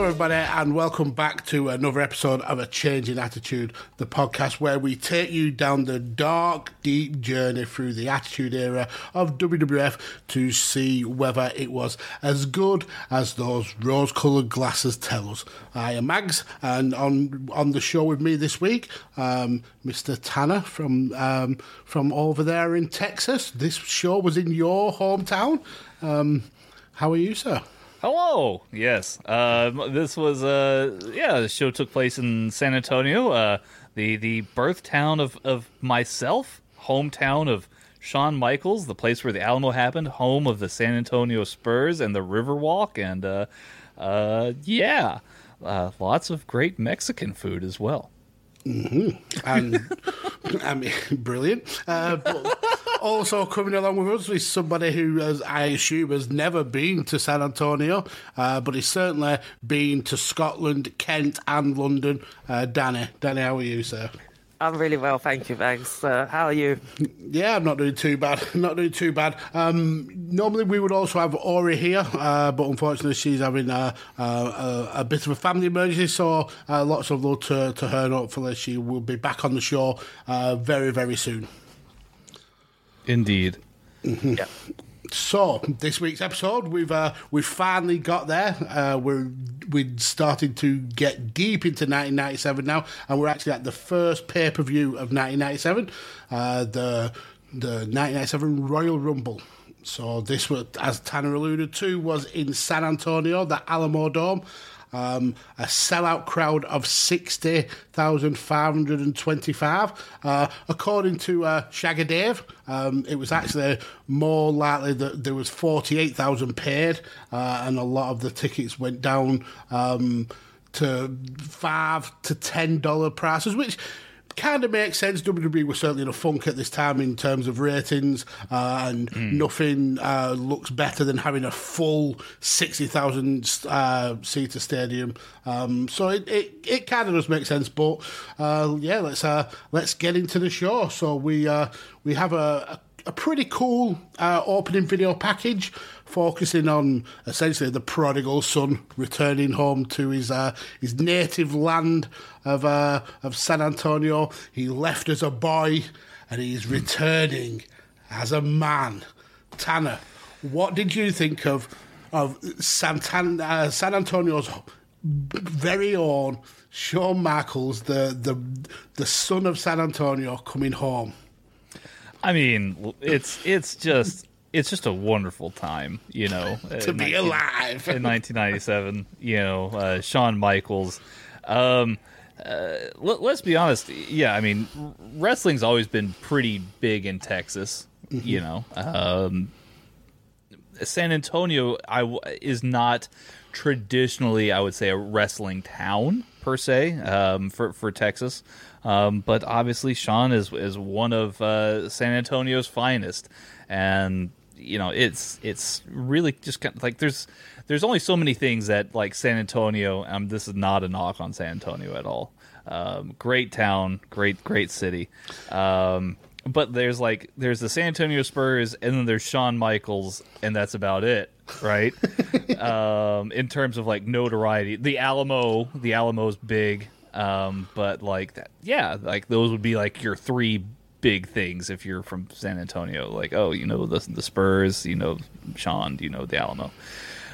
Hello, everybody, and welcome back to another episode of A Change in Attitude, the podcast where we take you down the dark, deep journey through the Attitude Era of WWF to see whether it was as good as those rose coloured glasses tell us. I am Mags, and on on the show with me this week, um, Mr. Tanner from um, from over there in Texas. This show was in your hometown. Um, how are you, sir? Hello. Yes. Uh, this was uh, yeah. The show took place in San Antonio, uh, the the birth town of of myself, hometown of Shawn Michaels, the place where the Alamo happened, home of the San Antonio Spurs and the Riverwalk, and uh, uh, yeah, uh, lots of great Mexican food as well. and I mean, brilliant. Uh, but also coming along with us is somebody who, has, I assume, has never been to San Antonio, uh, but he's certainly been to Scotland, Kent, and London. Uh, Danny, Danny, how are you, sir? I'm really well, thank you, Thanks. Uh, how are you? Yeah, I'm not doing too bad. Not doing too bad. Um, normally we would also have Ori here, uh, but unfortunately she's having a, a, a, bit of a family emergency. So uh, lots of love to, to her. And hopefully she will be back on the show uh, very, very soon. Indeed. Yeah. So this week's episode, we've uh, we've finally got there. Uh, we're we're starting to get deep into 1997 now, and we're actually at the first pay per view of 1997, uh, the the 1997 Royal Rumble. So this was, as Tanner alluded to, was in San Antonio, the Alamo Dome. Um, a sellout crowd of 60,525. Uh, according to uh, Shaggy Dave, um, it was actually more likely that there was 48,000 paid, uh, and a lot of the tickets went down um, to five to ten dollar prices, which kind of makes sense. WWE was certainly in a funk at this time in terms of ratings, uh, and nothing uh, looks better than having a full sixty thousand uh, seater stadium. Um, so it, it, it kind of does make sense. But uh, yeah, let's uh, let's get into the show. So we uh, we have a, a a pretty cool uh, opening video package focusing on essentially the prodigal son returning home to his uh, his native land of uh, of San Antonio. He left as a boy and he's returning as a man. Tanner, what did you think of of Santan- uh, San Antonio's very own Shawn Michaels, the the the son of San Antonio, coming home? I mean, it's it's just it's just a wonderful time, you know, to be 19 alive. in 1997. You know, uh, Shawn Michaels. Um, uh, let, us be honest. Yeah, I mean, wrestling's always been pretty big in Texas. You know, um, San Antonio I is not traditionally, I would say, a wrestling town per se um, for for Texas. Um, but obviously, Sean is is one of uh, San Antonio's finest, and you know it's it's really just kind of like there's there's only so many things that like San Antonio. Um, this is not a knock on San Antonio at all. Um, great town, great great city. Um, but there's like there's the San Antonio Spurs, and then there's Shawn Michaels, and that's about it, right? um, in terms of like notoriety, the Alamo, the Alamo's big, um, but like that, yeah, like those would be like your three big things if you're from San Antonio. Like, oh, you know the the Spurs, you know Sean, you know the Alamo.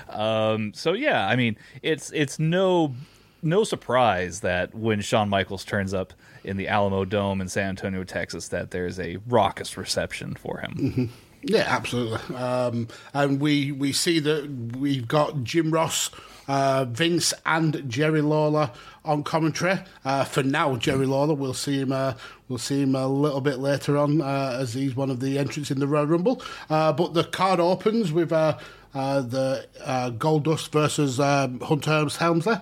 Um, so yeah, I mean, it's it's no no surprise that when Shawn Michaels turns up in the Alamo Dome in San Antonio, Texas, that there's a raucous reception for him. Yeah, absolutely. Um, and we we see that we've got Jim Ross uh, Vince and Jerry Lawler on commentary. Uh, for now, Jerry Lawler, we'll see him. Uh, we'll see him a little bit later on uh, as he's one of the entrants in the Royal Rumble. Uh, but the card opens with uh, uh, the uh, Goldust versus um, Hunter Helmsley.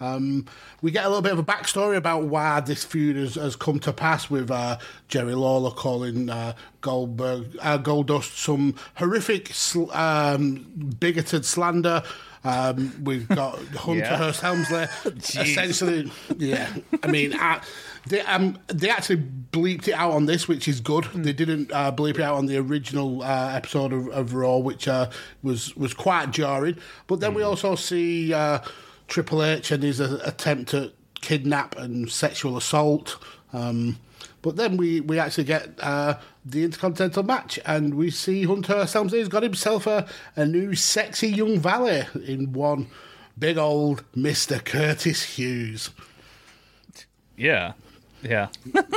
Um, we get a little bit of a backstory about why this feud has, has come to pass with uh, Jerry Lawler calling uh, Goldberg, uh, Goldust some horrific, sl- um, bigoted slander. Um, we've got Hunter Yeah. Hearst Helmsley. essentially, yeah. I mean, I, they um, they actually bleeped it out on this, which is good. They didn't uh, bleep it out on the original uh, episode of, of Raw, which uh, was was quite jarring. But then we also see uh, Triple H and his uh, attempt at kidnap and sexual assault. Um, but then we, we actually get uh, the Intercontinental match, and we see Hunter Helmsley has got himself a, a new sexy young valet in one big old Mr. Curtis Hughes. Yeah, yeah.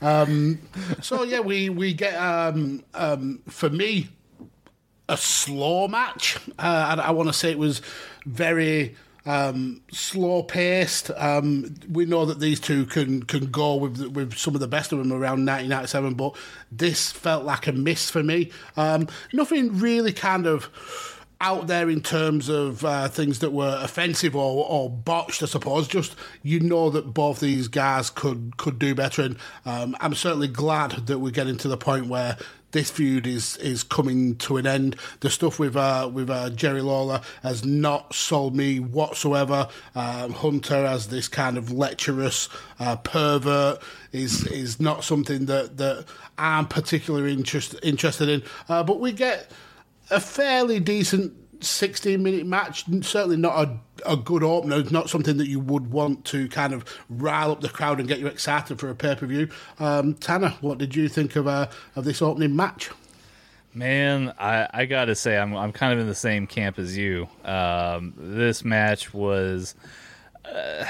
So yeah, we we get um, um, for me a slow match. Uh, and I want to say it was very um, slow paced. Um, we know that these two can can go with with some of the best of them around 1997, but this felt like a miss for me. Um, nothing really kind of out there in terms of uh, things that were offensive or, or botched, I suppose. Just you know that both these guys could could do better, and um, I'm certainly glad that we're getting to the point where this feud is is coming to an end. The stuff with uh, with uh, Jerry Lawler has not sold me whatsoever. Um, Hunter as this kind of lecherous uh, pervert is is not something that that I'm particularly interest, interested in. Uh, but we get a fairly decent 16 minute match. Certainly not a, a good opener, It's not something that you would want to kind of rile up the crowd and get you excited for a pay per view. Um, Tanner, what did you think of uh, of this opening match? Man, I, I gotta say, I'm I'm kind of in the same camp as you. Um, this match was, uh,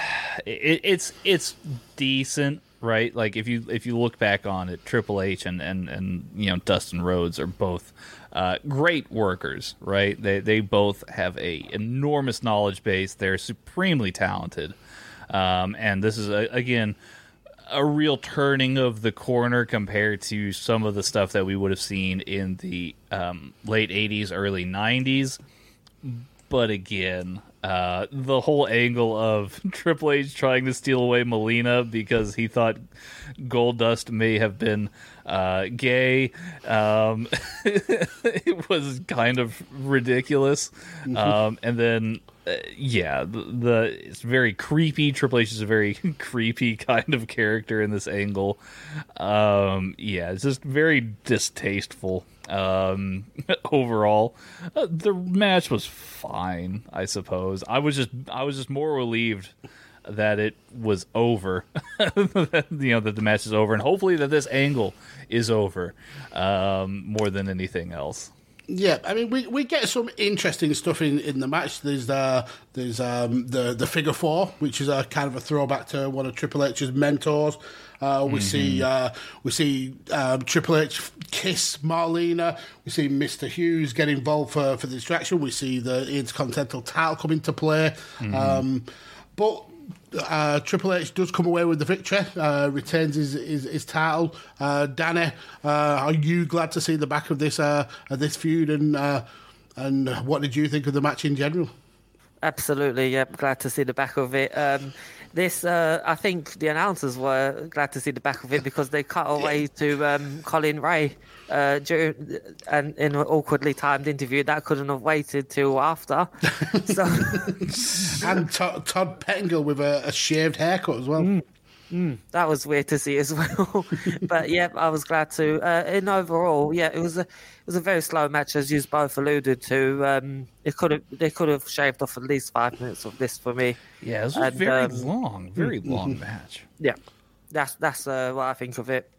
it, it's it's decent, right? Like if you if you look back on it, Triple H and and and you know Dustin Rhodes are both uh, great workers, right? They they both have a enormous knowledge base. They're supremely talented, um, and this is a, again a real turning of the corner compared to some of the stuff that we would have seen in the um, late 80s, early 90s. But again, uh, the whole angle of Triple H trying to steal away Marlena because he thought Goldust may have been uh, gay, um, it was kind of ridiculous. Um, and then uh, yeah, the, the it's very creepy. Triple H is a very creepy kind of character in this angle. Um, yeah, it's just very distasteful. Um, overall, uh, the match was fine. I suppose I was just I was just more relieved that it was over. you know that the match is over, and hopefully that this angle is over um, more than anything else. Yeah, I mean, we, we get some interesting stuff in, in the match. There's uh, there's um, the the figure four, which is a kind of a throwback to one of Triple H's mentors. Uh, we see uh, we see um, Triple H kiss Marlena. We see Mister Hughes get involved for, for the distraction. We see the Intercontinental title come into play. Um, but uh, Triple H does come away with the victory, uh, retains his, his, his title. Uh, Danny, uh, are you glad to see the back of this uh, of this feud, and uh, and what did you think of the match in general? Absolutely, yeah. Glad to see the back of it. Um, this, uh, I think, the announcers were glad to see the back of it because they cut away to um, Colin Ray uh, during and in an awkwardly timed interview that couldn't have waited till after. so And Todd, Todd Pettingill with a, a shaved haircut as well. That was weird to see as well. but yeah, I was glad to. Uh, and overall, yeah, it was a it was a very slow match, as you both alluded to. Um, it could have they could have shaved off at least five minutes of this for me. Yeah, it was And, very um, long, very long match. Yeah, that's that's uh, what I think of it.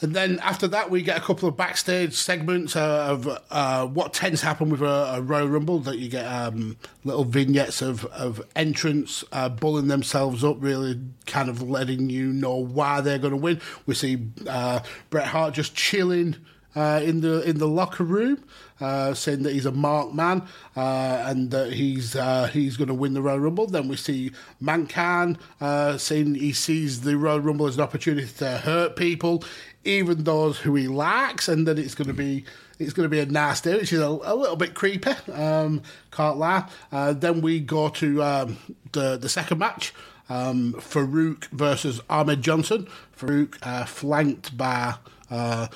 And then after that, we get a couple of backstage segments uh, of uh, what tends to happen with a, a Royal Rumble. That you get um, little vignettes of of entrants uh, bulling themselves up, really kind of letting you know why they're going to win. We see uh, Bret Hart just chilling uh, in the in the locker room, uh, saying that he's a marked man uh, and that he's uh, he's going to win the Royal Rumble. Then we see Mankind uh, saying he sees the Royal Rumble as an opportunity to hurt people, even those who he likes, and that it's going to be it's going to be a nasty, which is a, a little bit creepy. Um, can't lie. Uh, then we go to um, the the second match. Um, Farouk versus Ahmed Johnson. Farouk uh, flanked by uh,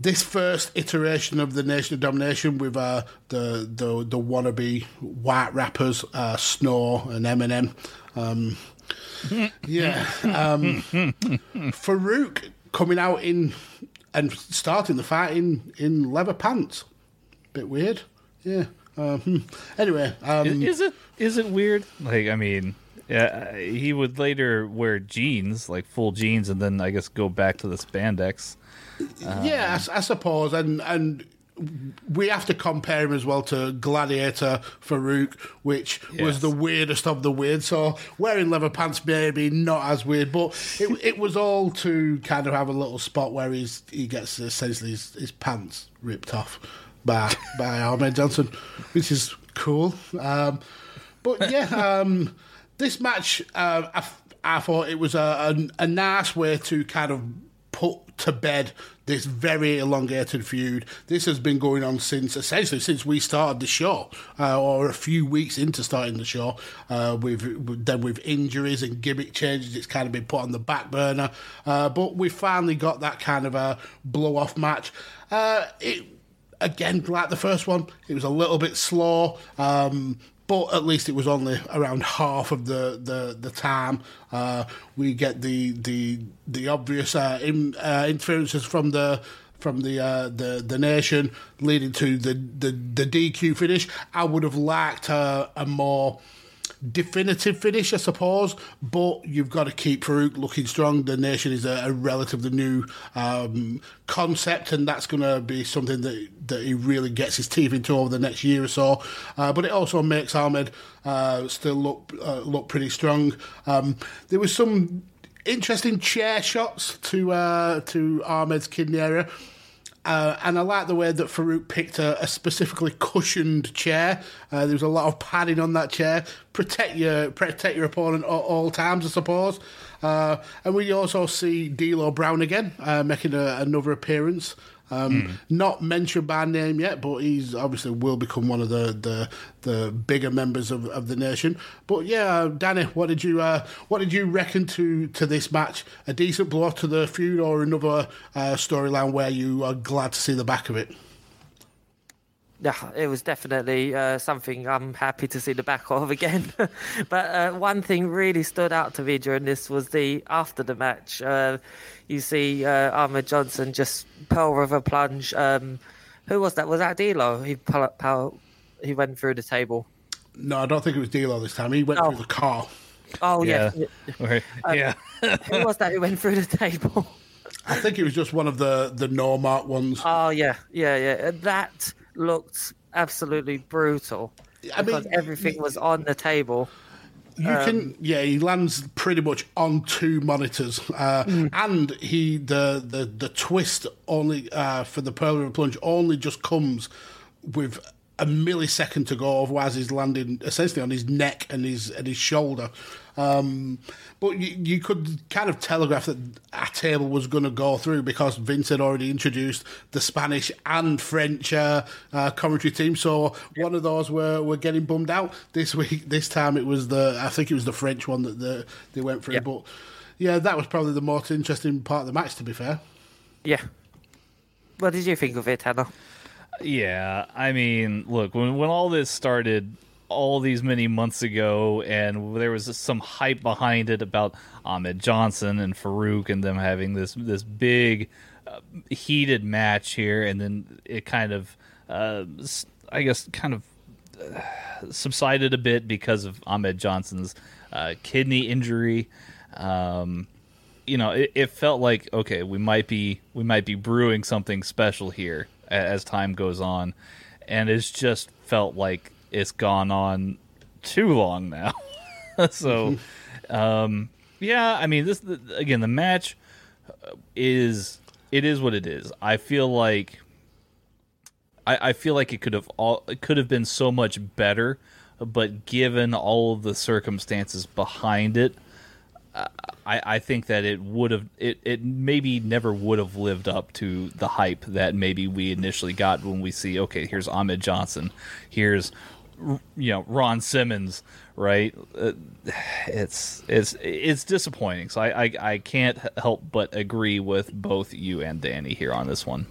this first iteration of the Nation of Domination with uh, the, the the wannabe white rappers uh, Snore and Eminem. Um, yeah, um, Farouk coming out in and starting the fight in, in leather pants. Bit weird. Yeah. Um, anyway, um, is it is it weird? Like, I mean, yeah, he would later wear jeans, like full jeans, and then I guess go back to the spandex. yeah, I, I suppose, and and we have to compare him as well to Gladiator Farouk, which was the weirdest of the weird. So wearing leather pants maybe not as weird, but it, it was all to kind of have a little spot where he's he gets essentially his, his pants ripped off by by Ahmed Johnson, which is cool. Um, but yeah, um, this match uh, I, I thought it was a, a, a nice way to kind of put to bed this very elongated feud. This has been going on since essentially since we started the show, uh, or a few weeks into starting the show. Uh, with, then with injuries and gimmick changes, it's kind of been put on the back burner. Uh, but we finally got that kind of a blow off match. Uh, it again, like the first one, it was a little bit slow. Um, but at least it was only around half of the the, the time. Uh, we get the the the obvious uh, in, uh, interferences from the from the uh, the the nation, leading to the, the the DQ finish. I would have liked a, a more definitive finish, I suppose. But you've got to keep Farouk looking strong. The nation is a, a relatively new um, concept, and that's going to be something that that he really gets his teeth into over the next year or so. Uh, but it also makes Ahmed uh, still look uh, look pretty strong. Um, there was some interesting chair shots to uh, to Ahmed's kidney area. Uh, and I like the way that Farouk picked a, a specifically cushioned chair. Uh, there was a lot of padding on that chair. Protect your protect your opponent at all times, I suppose. Uh, and we also see D'Lo Brown again uh, making a, another appearance. Um, Not mentioned by name yet, but he's obviously will become one of the the, the bigger members of, of the nation. But yeah, Danny, what did you uh, what did you reckon to to this match? A decent blow to the feud, or another uh, storyline where you are glad to see the back of it? Yeah, it was definitely uh, something I'm happy to see the back of again. but uh, one thing really stood out to me during this was the after the match. Uh, you see uh, Ahmed Johnson just pearl river plunge. Um, who was that? Was that D'Lo? He pull up, power, he went through the table. No, I don't think it was D'Lo this time. He went Oh. through the car. Oh yeah, Right. yeah. who was that who went through the table? I think it was just one of the the no mark ones. Oh yeah, yeah, yeah. That looked absolutely brutal. I mean, everything was on the table. You Um, can, yeah. He lands pretty much on two monitors, uh, Mm. and he the the the twist only uh, for the Pearl River plunge only just comes with a millisecond to go. Otherwise, he's landing essentially on his neck and his and his shoulder. Um, but you, you could kind of telegraph that a table was going to go through because Vince had already introduced the Spanish and French uh, uh, commentary team. So one of those were, were getting bummed out this week. This time it was the I think it was the French one that the, they went through. Yeah. But yeah, that was probably the most interesting part of the match. To be fair. Yeah. What did you think of it, Tanner? Yeah, I mean, look, when when all this started all these many months ago, and there was some hype behind it about Ahmed Johnson and Farouk and them having this this big uh, heated match here, and then it kind of, uh, I guess, kind of uh, subsided a bit because of Ahmed Johnson's uh, kidney injury. Um, you know, it, it felt like okay, we might be we might be brewing something special here a- as time goes on, and it's just felt like it's gone on too long now. so, um, yeah, I mean, this the, again, the match is it is what it is. I feel like I, I feel like it could have all it could have been so much better, but given all of the circumstances behind it, I, I think that it would have it, it maybe never would have lived up to the hype that maybe we initially got when we see okay here's Ahmed Johnson, here's you know Ron Simmons, right? Uh, it's it's it's disappointing. So I, I I can't help but agree with both you and Danny here on this one.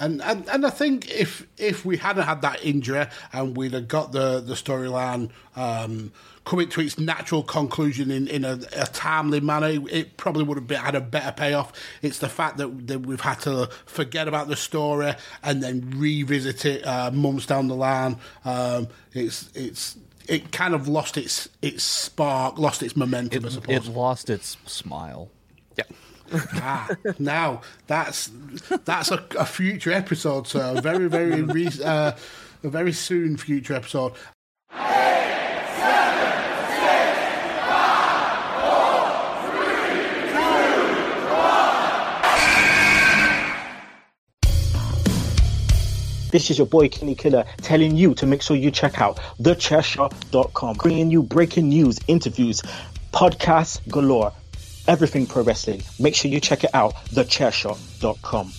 And, and and I think if if we hadn't had that injury and we'd have got the the storyline um, coming to its natural conclusion in, in a, a timely manner, it probably would have been, had a better payoff. It's the fact that, that we've had to forget about the story and then revisit it uh, months down the line. Um, it's it's it kind of lost its its spark, lost its momentum. I suppose. it lost its smile. Yeah. Ah, now that's that's a, a future episode. So a very very re- uh, a very soon future episode. This is your boy Kenny Killer telling you to make sure you check out thechairshot.com, bringing you breaking news, interviews, podcasts galore, everything pro wrestling. Make sure you check it out, thechairshot.com.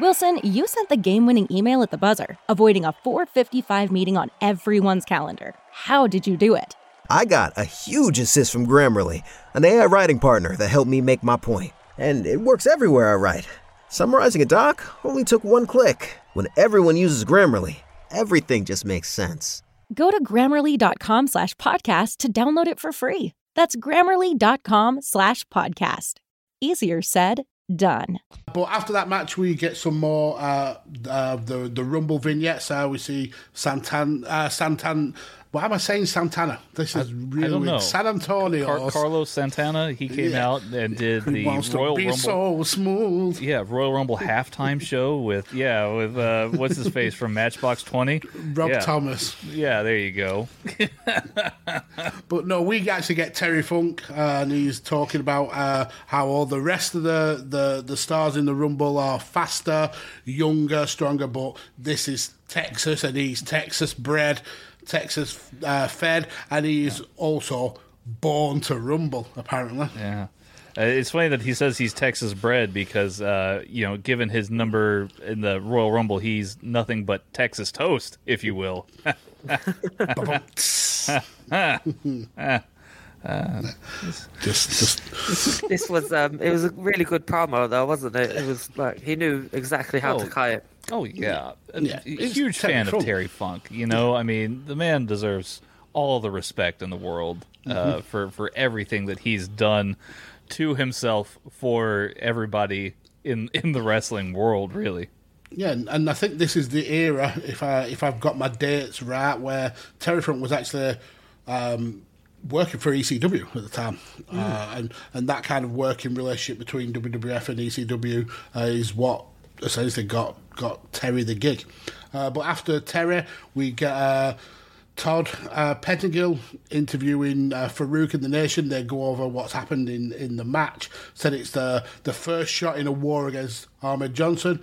Wilson, you sent the game winning email at the buzzer, avoiding a 455 meeting on everyone's calendar. How did you do it? I got a huge assist from Grammarly, an AI writing partner that helped me make my point. And it works everywhere I write. Summarizing a doc only took one click. When everyone uses Grammarly, everything just makes sense. Go to grammarly.com slash podcast to download it for free. That's grammarly.com slash podcast. Easier said, done. But after that match, we get some more uh, uh, the the Rumble vignettes. Uh, we see Santan uh, Santan. Why am I saying Santana? This is really I don't weird. know. San Antonio. Car- Carlos Santana, he came Yeah. out and did the Royal be Rumble. so smooth. Yeah, Royal Rumble halftime show with yeah with uh, what's his face from Matchbox Twenty, Rob yeah. Thomas. Yeah, there you go. But no, we actually get Terry Funk, uh, and he's talking about uh, how all the rest of the, the, the stars in the Rumble are faster, younger, stronger. But this is Texas, and he's Texas bred, Texas uh, fed, and he's also born to Rumble, apparently. Yeah. Uh, it's funny that he says he's Texas bred because, uh, you know, given his number in the Royal Rumble, he's nothing but Texas toast, if you will. just, just This was um, it was a really good promo though, wasn't it? It was like he knew exactly how to Oh. cut it. Oh yeah, A- Yeah, a it's huge fan of Terry Funk. You know, I mean, the man deserves all the respect in the world uh, Mm-hmm. for for everything that he's done to himself for everybody in in the wrestling world. Really, Yeah, and, I think this is the era, if I if I've got my dates right, where Terry Funk was actually um, working for ECW at the time, uh, and and that kind of working relationship between WWF and ECW uh, is what essentially got got Terry the gig. Uh, but after Terry, we get. Uh, Todd uh, Pettingill interviewing uh, Farouk and the Nation. They go over what's happened in, in the match. Said it's the the first shot in a war against Ahmed Johnson.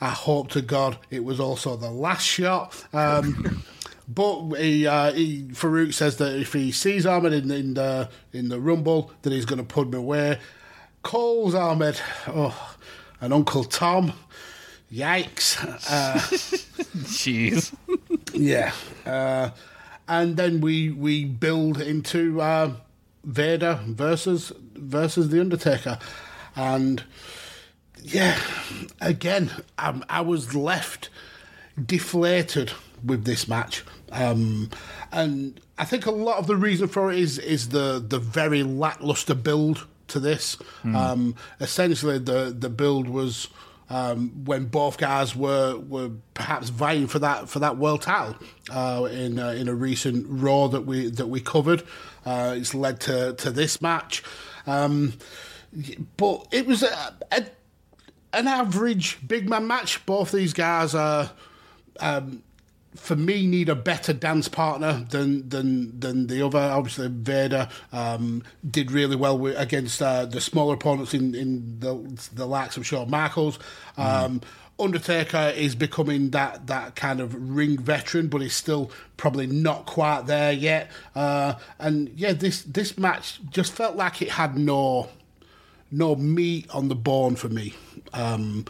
I hope to God it was also the last shot. Um, but he, uh, he, Farouk says that if he sees Ahmed in, in the in the Rumble, that he's going to put him away. Calls Ahmed, oh, and Uncle Tom. Yikes. Uh, jeez. yeah. Uh, and then we we build into uh, Vader versus versus the Undertaker, and yeah, again, um, I was left deflated with this match, um, and I think a lot of the reason for it is is the the very lackluster build to this. Um, essentially, the the build was um, when both guys were were perhaps vying for that for that world title uh, in uh, in a recent Raw that we that we covered. Uh, it's led to to this match, um, but it was a, a, an average big man match. Both these guys are. Um, for me, need a better dance partner than than than the other. Obviously, Vader um, did really well with, against uh, the smaller opponents in in the the likes of Shawn Michaels. Um, Undertaker is becoming that that kind of ring veteran, but he's still probably not quite there yet. Uh, and yeah, this this match just felt like it had no no meat on the bone for me. Um,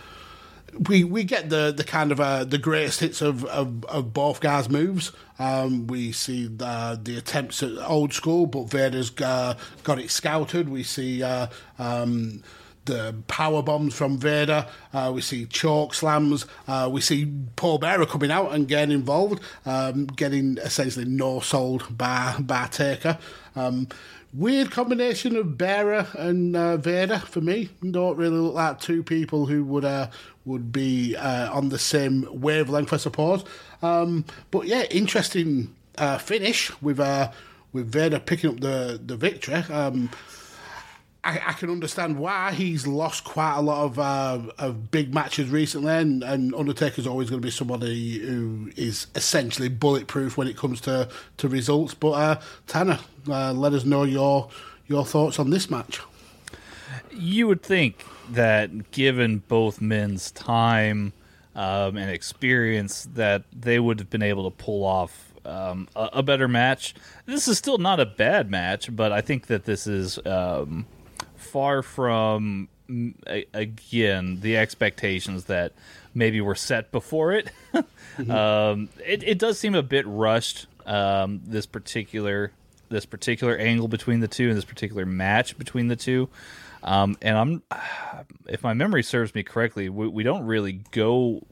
we we get the the kind of uh, the greatest hits of, of, of both guys' moves. Um, we see the, the attempts at old school, but Vader's uh, got it scouted. We see uh, um, the power bombs from Vader. Uh, we see choke slams. Uh, we see Paul Bearer coming out and getting involved, um, getting essentially no sold by by Taker. Um, weird combination of Bearer and uh, Vader for me. Don't really look like two people who would uh, would be uh, on the same wavelength, I suppose. Um, but yeah, interesting uh, finish with uh, with Vader picking up the the victory. Um, I, I, can understand why he's lost quite a lot of uh, of big matches recently, and, and Undertaker's always going to be somebody who is essentially bulletproof when it comes to, to results. But uh, Tanner, uh, let us know your your thoughts on this match. You would think that, given both men's time um, and experience, that they would have been able to pull off um, a, a, better match. This is still not a bad match, but I think that this is. Um, far from again the expectations that maybe were set before it. mm-hmm. um, it, it does seem a bit rushed. Um, this particular this particular angle between the two and this particular match between the two. Um, and I'm, if my memory serves me correctly, we, we don't really go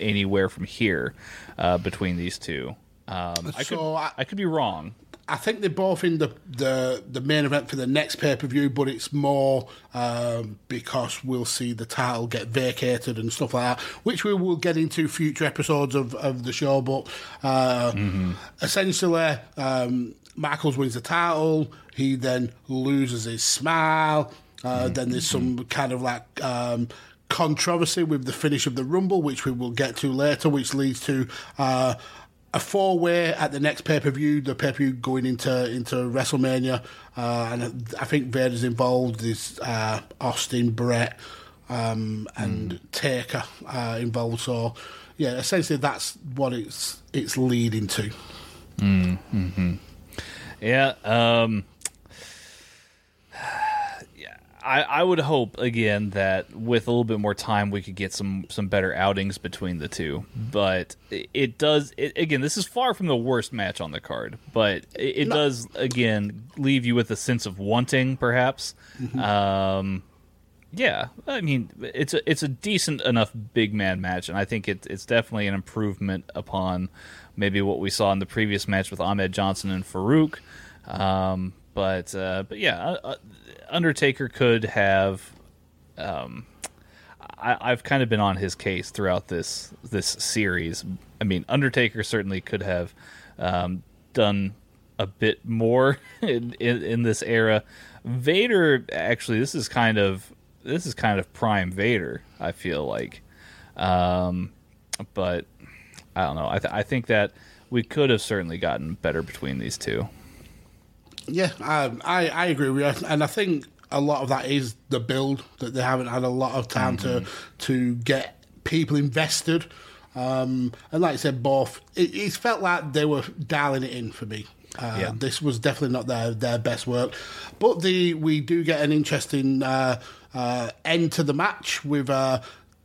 anywhere from here uh, between these two. Um, I could I, I, could be wrong. I think they're both in the, the, the main event for the next pay per view, but it's more um, because we'll see the title get vacated and stuff like that, which we will get into future episodes of, of the show. But uh, mm-hmm. essentially, um, Michaels wins the title. He then loses his smile. Uh, mm-hmm. Then there's some kind of like um, controversy with the finish of the Rumble, which we will get to later, which leads to. Uh, a four way at the next pay per view, the pay per view going into into WrestleMania, uh, and I think Vader's involved. There's uh, Austin, Bret, um, and mm. Taker uh, involved. So yeah, essentially that's what it's it's leading to. Mm, hmm Yeah. Um, I, I would hope again that with a little bit more time we could get some some better outings between the two. But it, it does it, again. This is far from the worst match on the card, but it, it no. does again leave you with a sense of wanting, perhaps. Mm-hmm. Um, yeah, I mean it's a it's a decent enough big man match, and I think it, it's definitely an improvement upon maybe what we saw in the previous match with Ahmed Johnson and Farouk. Um, but uh, but yeah, uh, uh Undertaker could have. Um, I, have kind of been on his case throughout this this series. I mean, Undertaker certainly could have um, done a bit more in, in, in this era. Vader, actually, this is kind of this is kind of prime Vader. I feel like, um, but I don't know. I th- I think that we could have certainly gotten better between these two. Yeah, um, I I agree with you, and I think a lot of that is the build that they haven't had a lot of time mm-hmm. to to get people invested. Um, and like I said, both it, it, felt like they were dialing it in for me. Uh, yeah. This was definitely not their their best work, but the we do get an interesting uh, uh, end to the match with uh,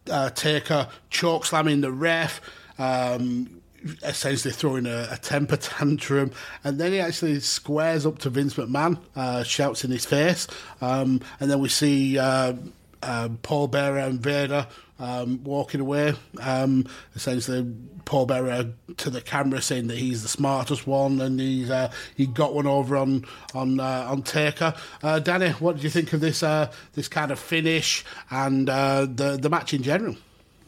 uh, Taker choke slamming the ref. Um, essentially throwing a, a, temper tantrum, and then he actually squares up to Vince McMahon, uh, shouts in his face, um, and then we see uh, uh, Paul Bearer and Vader um, walking away. Um, essentially, Paul Bearer to the camera saying that he's the smartest one, and he's uh, he got one over on on uh, on Taker. Uh, Danny, what do you think of this this kind of finish and the the match in general?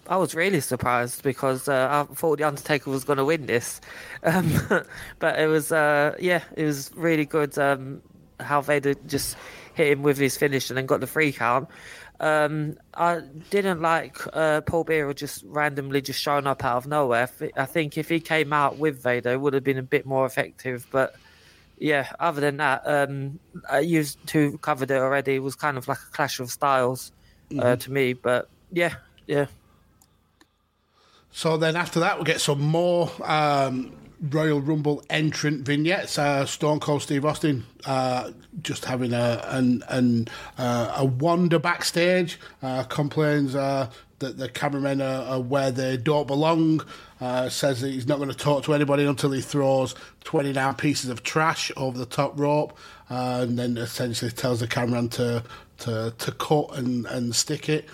I was really surprised because uh, I thought the Undertaker was going to win this, um, but it was uh, yeah, it was really good um, how Vader just hit him with his finish and then got the free count. Um, I didn't like uh, Paul Bearer just randomly just showing up out of nowhere. I, think if he came out with Vader, it would have been a bit more effective. But yeah, other than that, um, you two covered it already. It was kind of like a clash of styles uh, to me. But yeah, yeah. So then after that, we get some more um, Royal Rumble entrant vignettes. Uh, Stone Cold Steve Austin uh, just having a an, an, uh, a wander backstage, uh, complains uh, that the cameramen are, are where they don't belong. Uh, says that he's not going to talk to anybody until he throws 29 pieces of trash over the top rope, and then essentially tells the cameraman to to, to cut and, and stick it.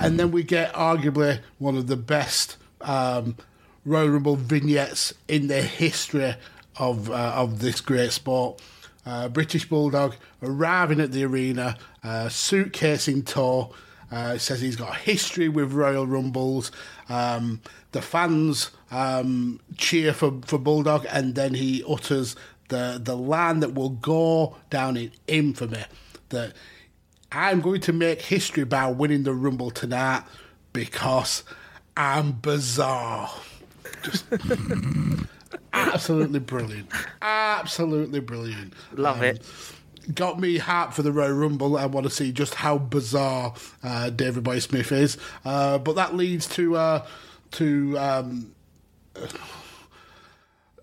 And then we get arguably one of the best um, Royal Rumble vignettes in the history of uh, of this great sport. Uh, British Bulldog arriving at the arena, uh, suitcase in tow. Uh, says he's got a history with Royal Rumbles. Um, the fans um, cheer for, for Bulldog, and then he utters the the line that will go down in infamy. That I'm going to make history by winning the Rumble tonight because I'm bizarre. Just absolutely brilliant. Absolutely brilliant. Love Um, it. Got me hyped for the Royal Rumble. I want to see just how bizarre uh, David Boy Smith is. Uh, but that leads to uh, to um,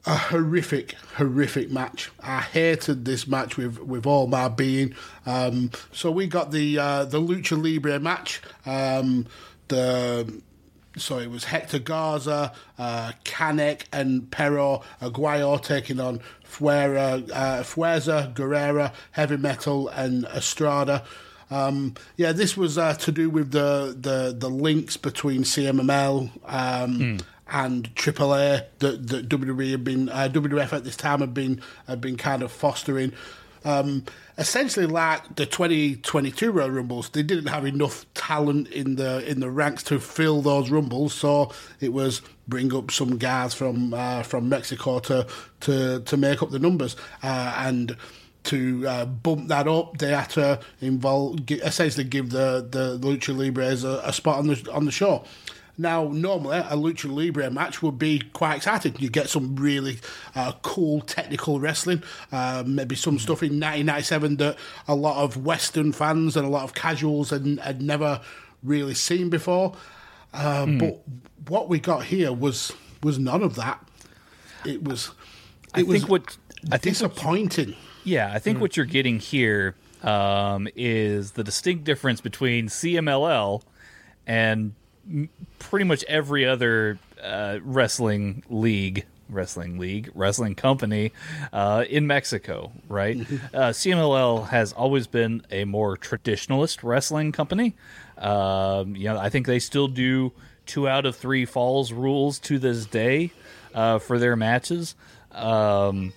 a horrific, horrific match. I hated this match with, with all my being. Um, so we got the uh, the Lucha Libre match. Um, the so it was Hector Garza, uh, Canek, and Perro Aguayo taking on Fuera, uh, Fuerza, Guerrera, Heavy Metal, and Estrada. Um, yeah, this was uh, to do with the, the, the links between CMLL um, and AAA that, that WWE had been uh, WWF at this time had been had been kind of fostering. Um, essentially, like the 2022 Royal Rumbles, they didn't have enough talent in the in the ranks to fill those rumbles, so it was bring up some guys from uh, from Mexico to to to make up the numbers uh, and to uh, bump that up, they had to involve essentially give the the Lucha Libres a, a spot on the on the show. Now, normally a Lucha Libre match would be quite exciting. You get some really uh, cool technical wrestling, uh, maybe some stuff in 1997 that a lot of Western fans and a lot of casuals had, had never really seen before. Uh, But what we got here was was none of that. It was. It I was think what I think what disappointing. Yeah, I think what you're getting here um, is the distinct difference between CMLL and pretty much every other uh, wrestling league, wrestling league, wrestling company uh, in Mexico. Right? uh, CMLL has always been a more traditionalist wrestling company. Um, you know, I think they still do two out of three falls rules to this day uh, for their matches. Um,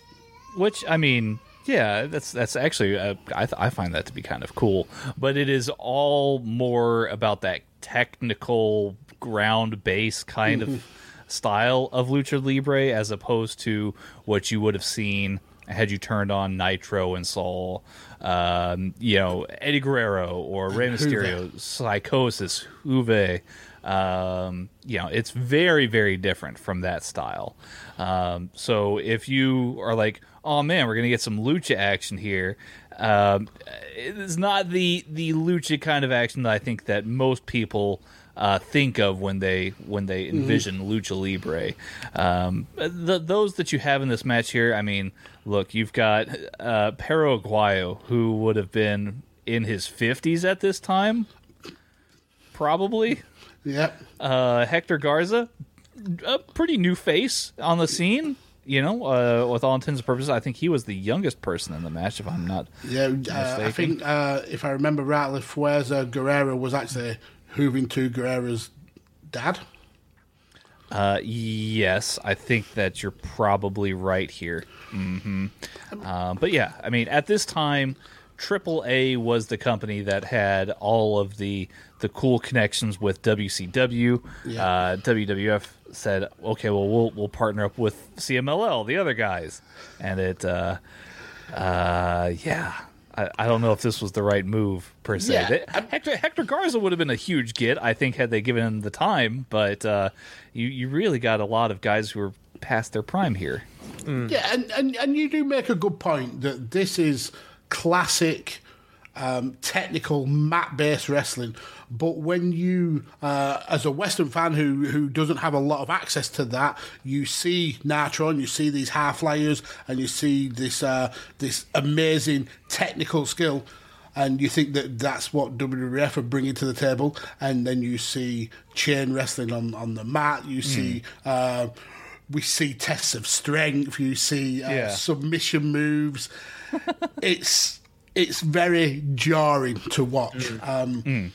which I mean, yeah, that's that's actually uh, I th- I find that to be kind of cool. But it is all more about that technical ground base kind of style of lucha libre as opposed to what you would have seen had you turned on Nitro and saw, um, you know, Eddie Guerrero or Rey Mysterio, Psychosis, Juve. Um, you know, it's very, very different from that style. Um, so if you are like, oh man, we're gonna get some lucha action here, um, it's not the the lucha kind of action that I think that most people uh, think of when they when they envision lucha libre. Um, the, those that you have in this match here, I mean, look, you've got uh, Perro Aguayo, who would have been in his fifties at this time, probably. Yep. Uh, Hector Garza, a pretty new face on the scene. You know, uh, with all intents and purposes, I think he was the youngest person in the match, if I'm not. Yeah, uh, I think uh, if I remember rightly, Fuerza Guerrero was actually Juventud Guerrero's dad. Uh, yes, I think that you're probably right here. hmm Um, but yeah, I mean, at this time, AAA was the company that had all of the the cool connections with WCW. Yeah. Uh, WWF said, "Okay, well, we'll we'll partner up with CMLL, the other guys," and it, uh, uh, yeah, I, I don't know if this was the right move per se. Yeah, They- Hector Hector Garza would have been a huge get, I think, had they given him the time. But uh, you you really got a lot of guys who are past their prime here. Yeah, and, and, and you do make a good point that this is classic um, technical mat based wrestling. But when you, uh, as a Western fan who, who doesn't have a lot of access to that, you see Nitro and you see these high flyers and you see this uh, this amazing technical skill. And you think that that's what WWF are bringing to the table, and then you see chain wrestling on, on the mat. You see uh, we see tests of strength. You see uh, Yeah. submission moves. it's it's very jarring to watch. Um,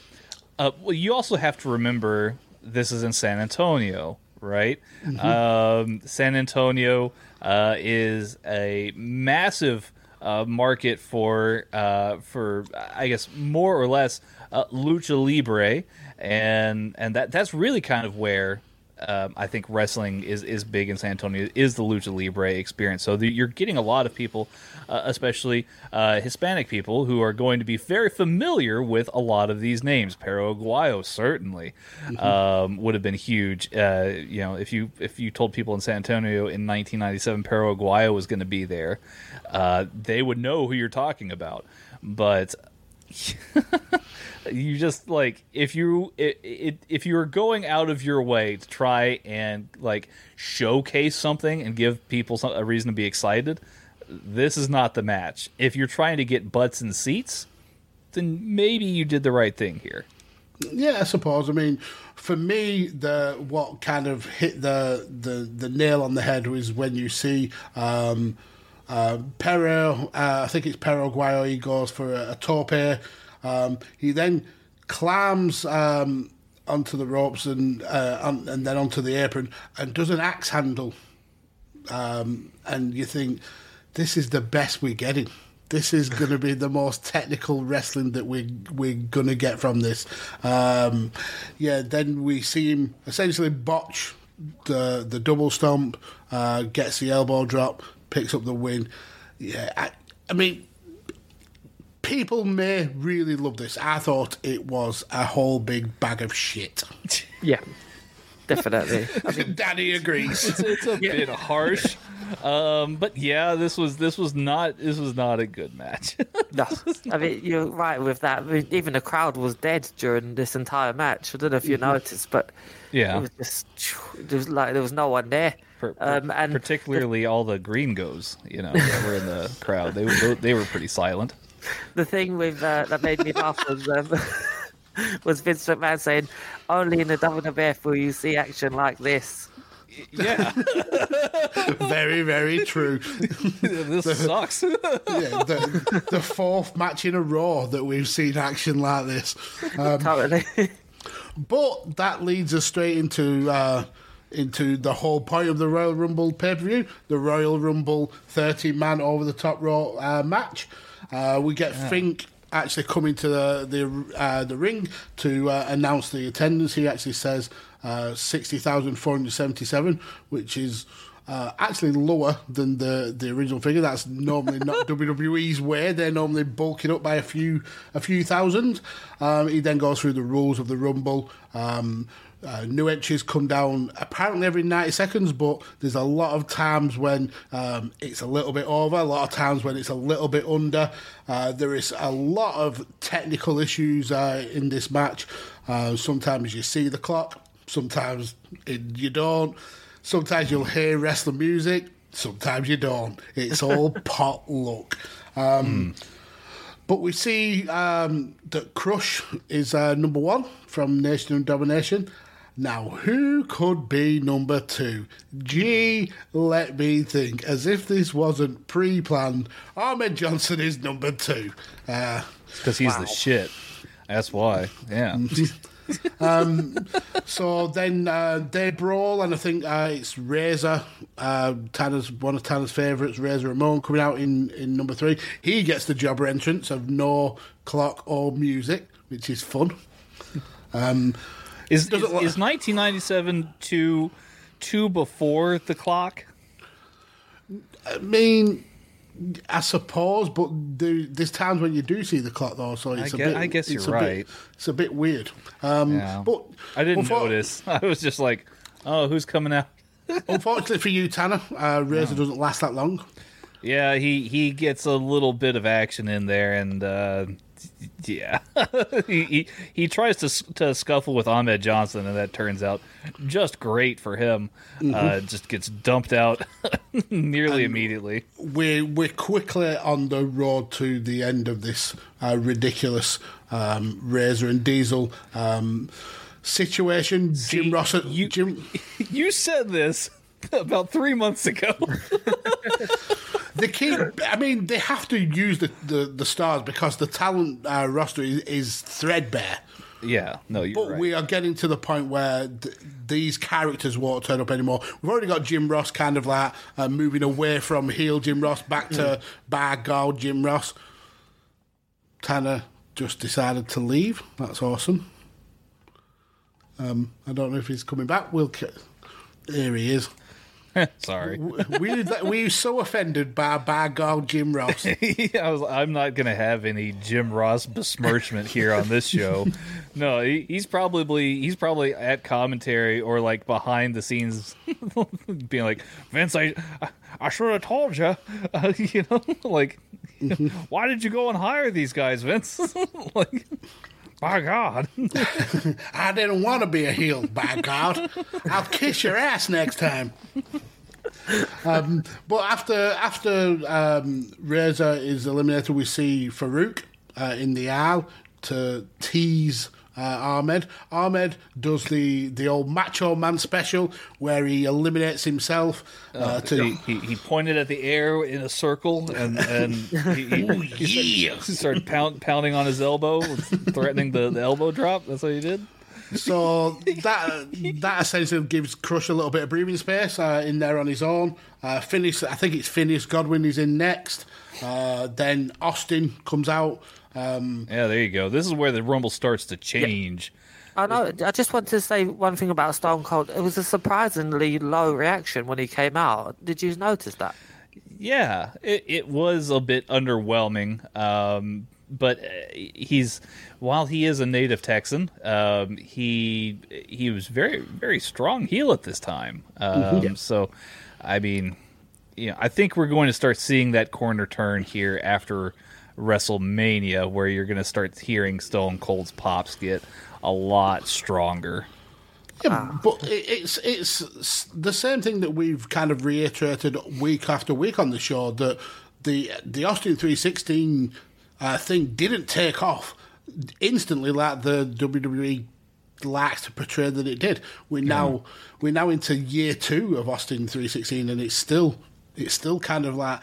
Uh, well, you also have to remember this is in San Antonio, right? Um, San Antonio uh, is a massive uh, market for uh, for I guess more or less uh, lucha libre, and and that that's really kind of where. Um, I think wrestling is, is big in San Antonio. Is the lucha libre experience? So the, you're getting a lot of people, uh, especially uh, Hispanic people, who are going to be very familiar with a lot of these names. Perro Aguayo certainly um, would have been huge. Uh, you know, if you if you told people in San Antonio in 1997 Perro Aguayo was going to be there, uh, they would know who you're talking about. But you just like if you it, it, if you're going out of your way to try and like showcase something and give people some, a reason to be excited this is not the match if you're trying to get butts and seats then maybe you did the right thing here yeah, I suppose. I mean, for me, the what kind of hit the the, the nail on the head was when you see. Um, uh, Perro, uh, I think it's Perro Aguayo, he goes for a, a tope. Um, he then climbs um, onto the ropes and uh, on, and then onto the apron and does an axe handle. Um, and you think, this is the best we're getting. This is going to be the most technical wrestling that we we're going to get from this. Um, yeah, then we see him essentially botch the the double stomp, uh, gets the elbow drop, picks up the win. Yeah, I, I mean, people may really love this. I thought it was a whole big bag of shit. Yeah, definitely. I mean, Danny agrees. it's, it's a bit harsh um, but yeah this was this was not this was not a good match No, I mean you're right with that. I mean, even the crowd was dead during this entire match. I don't know if you noticed, but yeah it was just there was like there was no one there. Per- per- um, and particularly all the gringos, you know, that were in the crowd. They were they were pretty silent. the thing with uh, that made me laugh was um, was Vince McMahon saying, "Only in the WWF will you see action like this." Yeah, very, very true. this sucks. yeah, the, the fourth match in a row that we've seen action like this. Um, Totally. but that leads us straight into uh, into the whole point of the Royal Rumble pay per view, the Royal Rumble thirty man over the top rope uh, match. Uh, we get Fink actually coming to the the uh, the ring to uh, announce the attendance. He actually says uh, sixty thousand four hundred seventy seven, which is. Uh, actually lower than the, the original figure. That's normally not WWE's way. They're normally bulking up by a few a few thousand. Um, he then goes through the rules of the Rumble. Um, uh, new entries come down apparently every 90 seconds, but there's a lot of times when um, it's a little bit over, a lot of times when it's a little bit under. Uh, there is a lot of technical issues uh, in this match. Uh, sometimes you see the clock, sometimes it, you don't. Sometimes you'll hear wrestling music, sometimes you don't. It's all pot luck. Um, But we see um, that Crush is uh, number one from Nation and Domination. Now, who could be number two? Gee, let me think. As if this wasn't pre planned, Ahmed Johnson is number two. Uh, Because he's the shit. That's why. Yeah. so then uh, they brawl, and I think uh, it's Razor, uh, Tanner's one of Tanner's favourites, Razor Ramon, coming out in, in number three. He gets the jobber entrance of no clock or music, which is fun. Um, Is, is, Does is 1997 two two before the clock? I mean, I suppose, but there, there's times when you do see the clock though, so it's a guess- bit. I guess it's you're a bit- right. it's a bit weird. Um, Yeah. But I didn't unfor- notice. I was just like, oh, who's coming out? Unfortunately for you, Tanner, uh, Razor doesn't last that long. Yeah, he he gets a little bit of action in there, and uh, yeah, he, he he tries to to scuffle with Ahmed Johnson, and that turns out just great for him. Uh, just gets dumped out nearly immediately. We're we're quickly on the road to the end of this uh, ridiculous um, Razor and Diesel um, situation. Jim Ross, you- Jim, You said this about three months ago. they keep. I mean, they have to use the, the, the stars because the talent uh, roster is, is threadbare. yeah, no, you're But right. we are getting to the point where th- these characters won't turn up anymore. We've already got Jim Ross kind of like uh, moving away from heel Jim Ross back to bad guy Jim Ross. Tanner just decided to leave. That's awesome. Um, I don't know if he's coming back. We'll. Ca- here he is. Sorry. We we were so offended by bad guy Jim Ross. I was, I'm not going to have any Jim Ross besmirchment here on this show. No, he, he's probably he's probably at commentary or like behind the scenes, being like, Vince, I I, I should have told you, uh, you know, like, why did you go and hire these guys, Vince? like, by God, I didn't want to be a heel, by God. I'll kiss your ass next time. Um, but after after um, Razor is eliminated, we see Faarooq uh, in the aisle to tease uh, Ahmed. Ahmed does the, the old macho man special where he eliminates himself uh, to he, he he pointed at the air in a circle and and he, he, he yeah. started pound, pounding on his elbow, threatening the, the elbow drop. That's what he did. So that that essentially gives Crush a little bit of breathing space uh, in there on his own. Uh, Phineas, I think it's Phineas Godwin is in next. Uh, then Austin comes out. Um, Yeah, there you go. This is where the Rumble starts to change. I know. I just want to say one thing about Stone Cold. It was a surprisingly low reaction when he came out. Did you notice that? Yeah, it, it was a bit underwhelming. Um, but uh, he's while he is a native Texan, um, he he was very very strong heel at this time. Um, So, I mean, you know, I think we're going to start seeing that corner turn here after WrestleMania, where you're going to start hearing Stone Cold's pops get a lot stronger. yeah, but it's it's the same thing that we've kind of reiterated week after week on the show that the the Austin three sixteen uh, thing didn't take off instantly like the WWE likes to portray that it did. We're now we're now into year two of Austin three sixteen, and it's still it's still kind of like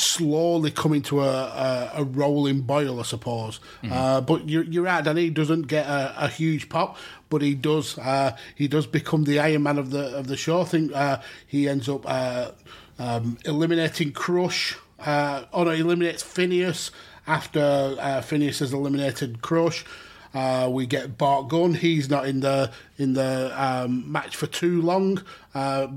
slowly coming to a, a, a rolling boil, I suppose. Uh, but you're, you're right, Danny. He doesn't get a, a huge pop, but he does. Uh, he does become the Iron Man of the of the show. I think uh, he ends up uh, um, eliminating Crush. Uh, oh no, he eliminates Phineas after uh, Phineas has eliminated Crush. Uh, we get Bart Gunn. He's not in the in the um, match for too long. Uh,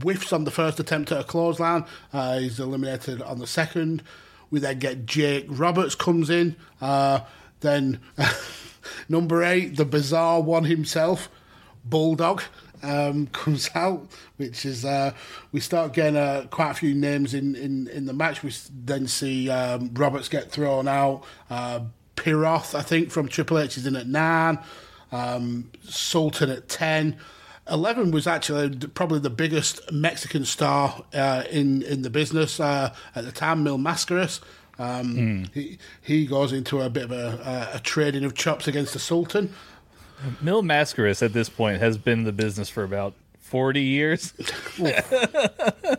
whiffs on the first attempt at a clothesline. Uh, he's eliminated on the second. We then get Jake Roberts comes in. Uh, then number eight, the bizarre one himself, Bulldog. Um, comes out, which is uh, we start getting uh, quite a few names in, in, in the match. We then see um, Roberts get thrown out. Uh, Pierroth, I think, from Triple H is in at nine. Um, Sultan at ten. Eleven was actually probably the biggest Mexican star uh, in in the business uh, at the time, Mil Mascaras. Um, He he goes into a bit of a, a, a trading of chops against the Sultan. Mil Mascaras at this point has been in the business for about 40 years.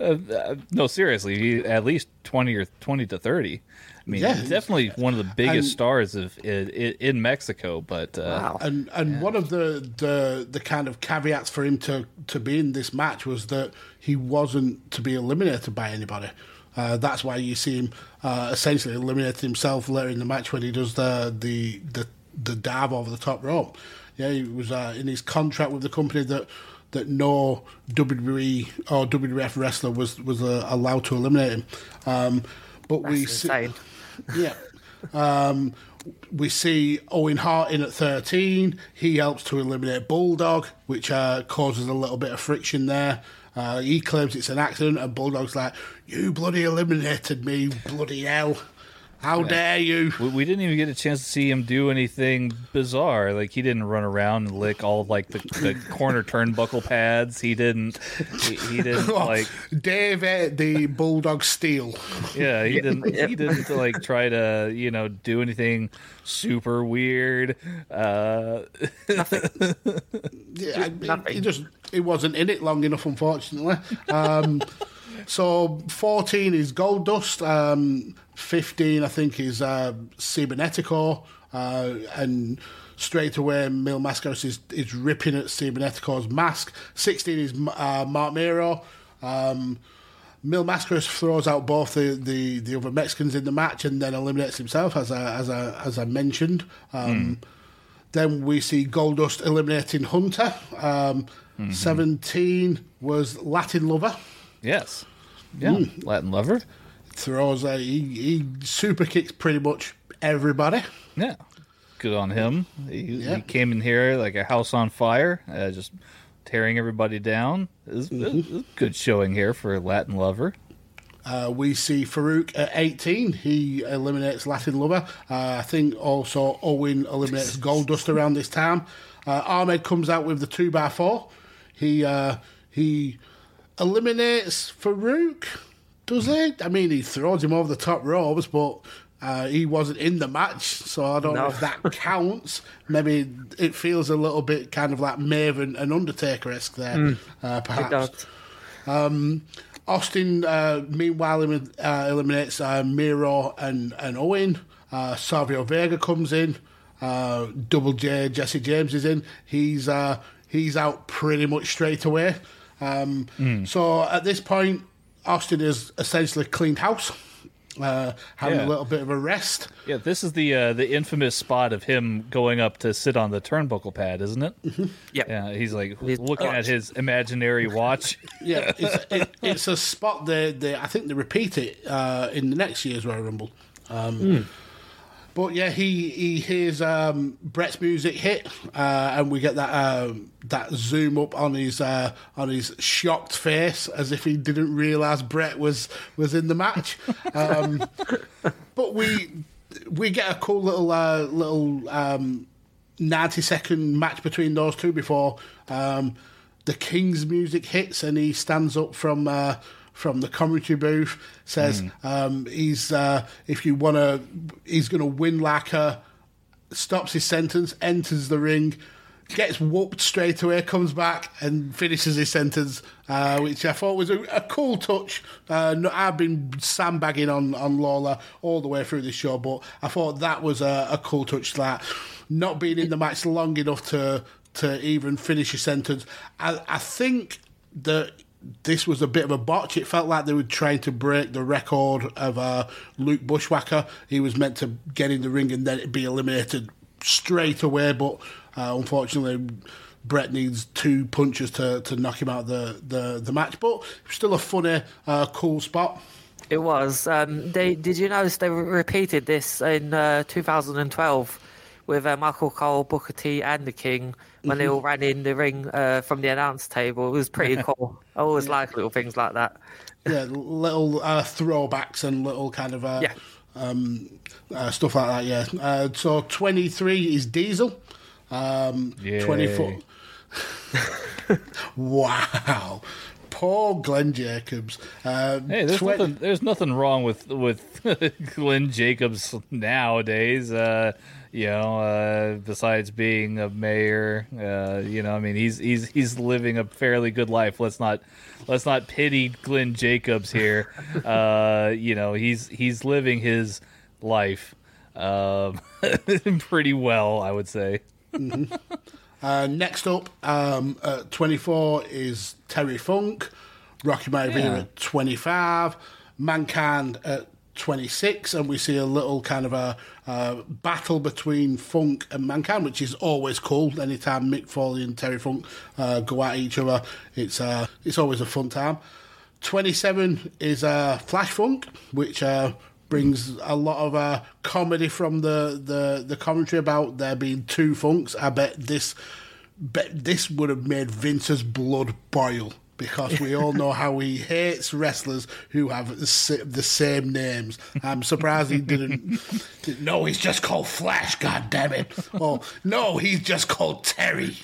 Uh, uh, no, seriously, he, at least 20 or 20 to 30. I mean, Yeah. definitely one of the biggest And- stars of in, in Mexico, but uh, Wow. And and one of the, the the kind of caveats for him to, to be in this match was that he wasn't to be eliminated by anybody. Uh, that's why you see him uh, essentially eliminate himself later in the match when he does the the the, the dive over the top rope. Yeah, he was uh, in his contract with the company that that no WWE or WWF wrestler was was uh, allowed to eliminate him. Um, but we That's see, insane. yeah. Um, we see Owen Hart in at 13. He helps to eliminate Bulldog, which uh, causes a little bit of friction there. Uh, he claims it's an accident, and Bulldog's like, You bloody eliminated me, bloody hell. How dare you? We, we didn't even get a chance to see him do anything bizarre. Like he didn't run around and lick all like the, the corner turnbuckle pads. He didn't. He, he didn't like. Dave ate the Bulldog steel. Yeah, he didn't. He didn't like try to you know do anything super weird. Uh, Yeah, I mean, he just he wasn't in it long enough, unfortunately. Um, so fourteen is Gold Dust. Um, Fifteen, I think, is uh, Cibernetico, uh, and straight away Mil Mascaras is, is ripping at Cibernetico's mask. Sixteen is uh, Marc Mero. Um, Mil Mascaras throws out both the, the, the other Mexicans in the match and then eliminates himself, as I as I as I mentioned. Um, Then we see Goldust eliminating Hunter. Um, Seventeen was Latin Lover. yes, yeah, Latin lover. Throws a, he, he super kicks pretty much everybody. Yeah, good on him. He, Yeah. he came in here like a house on fire, uh, just tearing everybody down. It was, it was good showing here for Latin lover. Uh, we see Faarooq at 18. He eliminates Latin Lover. Uh, I think also Owen eliminates Goldust around this time. Uh, Ahmed comes out with the 2 by 4 He uh, he eliminates Faarooq, does he? I mean, he throws him over the top ropes, but uh, he wasn't in the match, so I don't know if that counts. Maybe it feels a little bit kind of like Maven and Undertaker esque there, uh, perhaps. does. Austin, uh, meanwhile, uh, eliminates uh, Mero and, and Owen. Uh, Savio Vega comes in. Uh, Double J, Jesse James is in. He's uh, he's out pretty much straight away. Um, So at this point, Austin has essentially cleaned house, uh, having Yeah. a little bit of a rest. Yeah, this is the uh, the infamous spot of him going up to sit on the turnbuckle pad, isn't it? Yep. Yeah, he's like His looking at his imaginary watch. Yeah, it's, it, it's a spot they, they I think they repeat it uh, in the next year's Royal Rumble. Um, But yeah, he he hears um, Bret's music hit, uh, and we get that um, that zoom up on his uh, on his shocked face as if he didn't realise Bret was was in the match. Um, but we we get a cool little uh, little um, ninety second match between those two before um, the King's music hits and he stands up from uh, from the commentary booth. Says um, he's uh, if you want to, he's going to win a. Stops his sentence, enters the ring, gets whooped straight away, comes back and finishes his sentence, uh, which I thought was a, a cool touch. Uh, no, I've been sandbagging on, on Lawler all the way through this show, but I thought that was a, a cool touch. That not being in the match long enough to to even finish a sentence. I, I think that this was a bit of a botch. It felt like they were trying to break the record of uh, Luke Bushwhacker. He was meant to get in the ring and then be eliminated straight away, but uh, unfortunately, Bret needs two punches to, to knock him out of the, the, the match. But still a funny, uh, cool spot. It was. Um, they did you notice they repeated this in uh, 2012 with uh, Michael Cole, Booker T, and the King when they all ran in the ring uh, from the announce table. It was pretty cool. I always like little things like that. Yeah, little uh, throwbacks and little kind of uh, Yeah. um, uh, stuff like that. Yeah. Uh, so twenty three is Diesel. Um, Twenty four. wow. Poor Glenn Jacobs. Um, Hey, there's twen- nothing. There's nothing wrong with with Glenn Jacobs nowadays. Uh, you know, uh, besides being a mayor, uh, you know, I mean, he's he's he's living a fairly good life. Let's not let's not pity Glenn Jacobs here. Uh, you know, he's he's living his life um, pretty well, I would say. Uh, next up, um, at 24 is Terry Funk, Rocky Maivia Yeah. at 25, Mankind at 26, and we see a little kind of a, battle between Funk and Mankind, which is always cool. Anytime Mick Foley and Terry Funk uh, go at each other, it's uh, it's always a fun time. 27 is uh, Flash Funk, which uh, brings a lot of uh, comedy from the, the, the commentary about there being two Funks. I bet this bet this would have made Vince's blood boil because we all know how he hates wrestlers who have the same names. I'm surprised he didn't. No, he's just called Flash. God damn it! Oh no, he's just called Terry.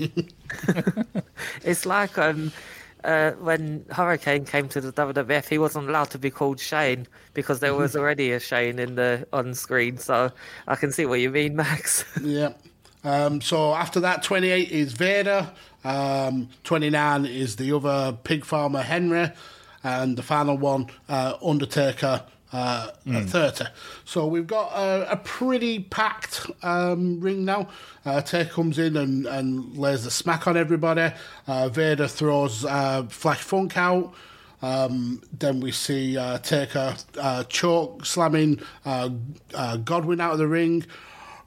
it's like um, uh, when Hurricane came to the WWF, he wasn't allowed to be called Shane because there was already a Shane in the on screen. So I can see what you mean, Max. yeah. Um, so after that, 28 is Vader, um, 29 is the other pig farmer Henry, and the final one, uh, Undertaker. Uh, mm. at 30. So we've got a, a pretty packed um, ring now. Uh, Taker comes in and, and lays the smack on everybody. Uh, Vader throws uh, Flash Funk out. Um, then we see uh, Taker uh, choke slamming uh, uh, Godwin out of the ring.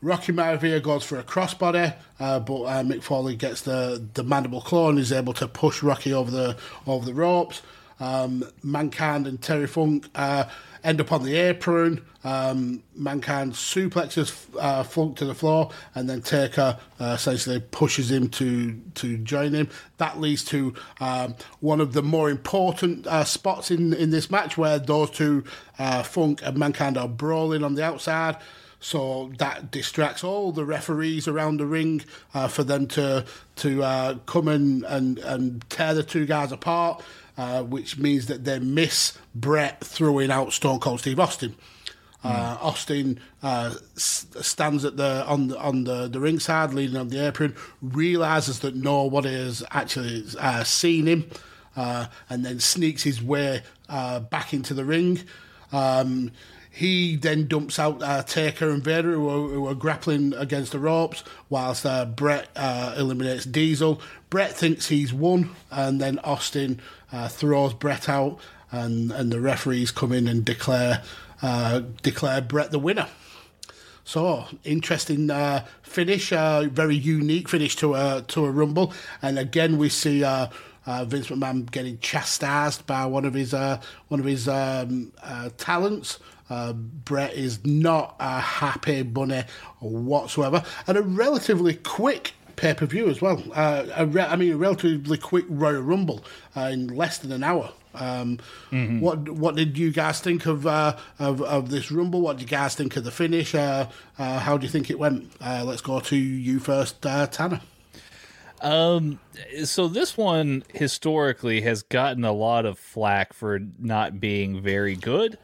Rocky Maivia goes for a crossbody, uh, but uh, Mick Foley gets the, the mandible claw and is able to push Rocky over the over the ropes. Um, Mankind and Terry Funk uh, end up on the apron. Um, Mankind suplexes uh, Funk to the floor, and then Taker uh, essentially pushes him to to join him. That leads to um, one of the more important uh, spots in in this match, where those two uh, Funk and Mankind are brawling on the outside. So that distracts all the referees around the ring uh, for them to to uh, come and, and, and tear the two guys apart, uh, which means that they miss Bret throwing out Stone Cold Steve Austin. Uh, hmm. Austin uh, s- stands at the on the on the, the ringside, leaning on the apron, realizes that nobody has actually uh, seen him, and then sneaks his way back into the ring. Um, he then dumps out uh, Taker and Vader, who are, who are, grappling against the ropes, whilst uh, Bret uh, eliminates Diesel. Bret thinks he's won, and then Austin uh, throws Bret out, and, and the referees come in and declare uh, declare Bret the winner. So interesting uh, finish, very unique finish to a to a Rumble, and again we see. Uh, Vince McMahon getting chastised by one of his uh, one of his um, uh, talents, uh, Bret is not a happy bunny whatsoever, and a relatively quick pay per view as well. Uh, re- I mean, a relatively quick Royal Rumble uh, in less than an hour. Um, mm-hmm. What what did you guys think of, uh, of, of this Rumble? What did you guys think of the finish? Uh, uh, how do you think it went? Uh, let's go to you first, Tanner. Um, so this one historically has gotten a lot of flack for not being very good.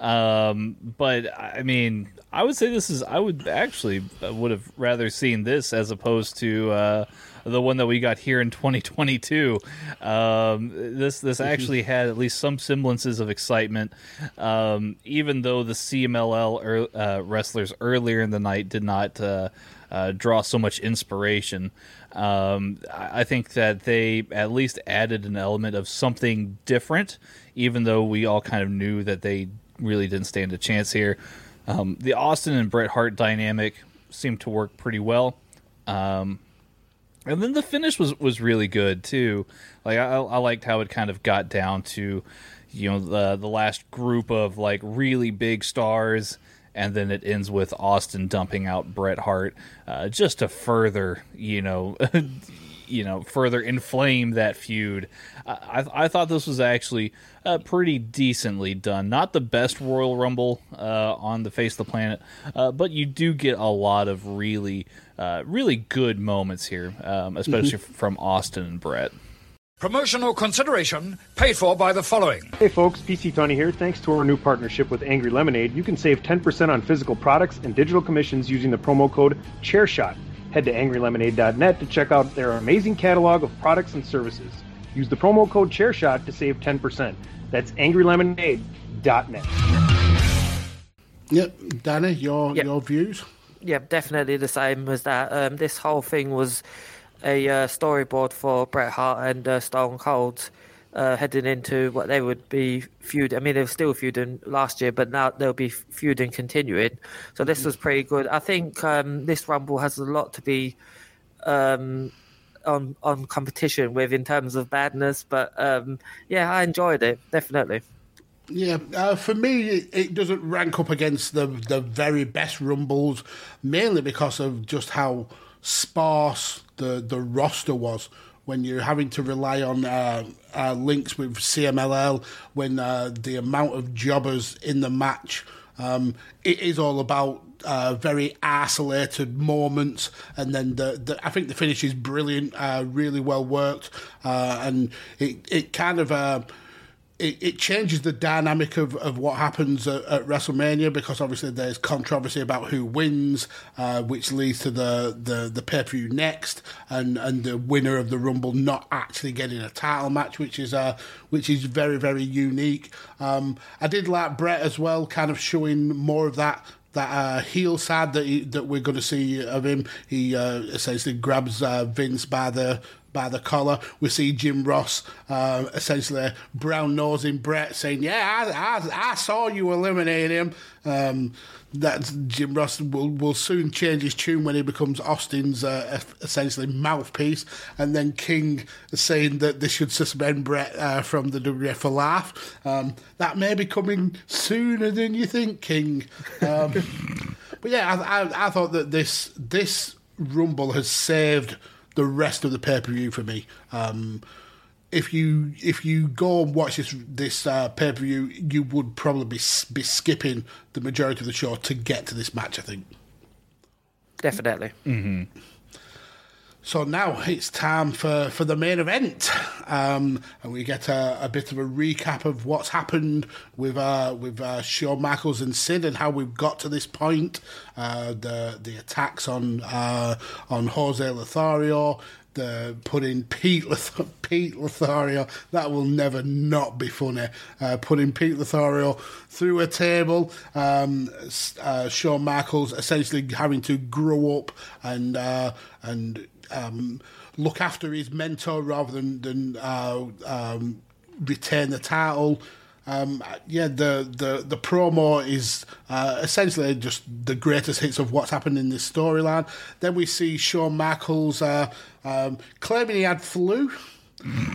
Um, but I mean, I would say this is. I would actually uh, would have rather seen this as opposed to uh, the one that we got here in 2022. Um, this this mm-hmm. actually had at least some semblances of excitement, um, even though the CMLL er, uh, wrestlers earlier in the night did not uh, uh, draw so much inspiration. Um, I think that they at least added an element of something different, even though we all kind of knew that they really didn't stand a chance here. Um, the Austin and Bret Hart dynamic seemed to work pretty well. Um, and then the finish was, was really good too. Like I, I liked how it kind of got down to, you know, the the last group of like really big stars, and then it ends with Austin dumping out Bret Hart, uh, just to further, you know, you know further inflame that feud. I, I thought this was actually uh, pretty decently done. Not the best Royal Rumble uh, on the face of the planet, uh, but you do get a lot of really, uh, really good moments here, um, especially mm-hmm. from Austin and Bret. Promotional consideration paid for by the following. Hey folks, PC Tony here. Thanks to our new partnership with Angry Lemonade, you can save 10% on physical products and digital commissions using the promo code ChairShot. Head to angrylemonade.net to check out their amazing catalog of products and services. Use the promo code ChairShot to save 10%. That's angrylemonade.net. Yep, Danny, your yep. your views? Yep, definitely the same as that. Um, this whole thing was a uh, storyboard for Bret Hart and uh, Stone Cold. Uh, heading into what they would be feud. I mean, they were still feuding last year, but now they'll be feuding continuing. So this was pretty good. I think um, this Rumble has a lot to be um, on on competition with in terms of badness. But um, yeah, I enjoyed it definitely. Yeah, uh, for me, it, it doesn't rank up against the the very best rumbles, mainly because of just how sparse the the roster was. When you're having to rely on uh, uh, links with CMLL, when uh, the amount of jobbers in the match, um, it is all about uh, very isolated moments, and then the, the I think the finish is brilliant, uh, really well worked, uh, and it it kind of. It, it changes the dynamic of, of what happens at, at WrestleMania because obviously there's controversy about who wins, uh, which leads to the, the, the pay per view next, and, and the winner of the Rumble not actually getting a title match, which is uh, which is very very unique. Um, I did like Bret as well, kind of showing more of that that uh, heel side that he, that we're going to see of him. He uh, essentially grabs uh, Vince by the by the collar. We see Jim Ross uh, essentially brown nosing Bret, saying, "Yeah, I, I, I saw you eliminate him." Um, that Jim Ross will, will soon change his tune when he becomes Austin's uh, essentially mouthpiece, and then King saying that they should suspend Bret uh, from the WWF for laugh. Um, that may be coming sooner than you think, King. Um, but yeah, I, I, I thought that this this Rumble has saved the rest of the pay per view for me. Um, if you if you go and watch this this uh, pay per view, you would probably be, be skipping the majority of the show to get to this match. I think. Definitely. Mm-hmm. So now it's time for, for the main event, um, and we get a, a, bit of a recap of what's happened with uh, with uh, Shawn Michaels and Sid and how we've got to this point. Uh, the the attacks on uh, on Jose Lothario, the putting Pete Loth- Pete Lothario that will never not be funny. Uh, putting Pete Lothario through a table, um, uh, Shawn Michaels essentially having to grow up and uh, and um, look after his mentor rather than than uh, um, retain the title. Um, yeah, the, the, the promo is uh, essentially just the greatest hits of what's happened in this storyline. Then we see Shawn Michaels uh, um, claiming he had flu.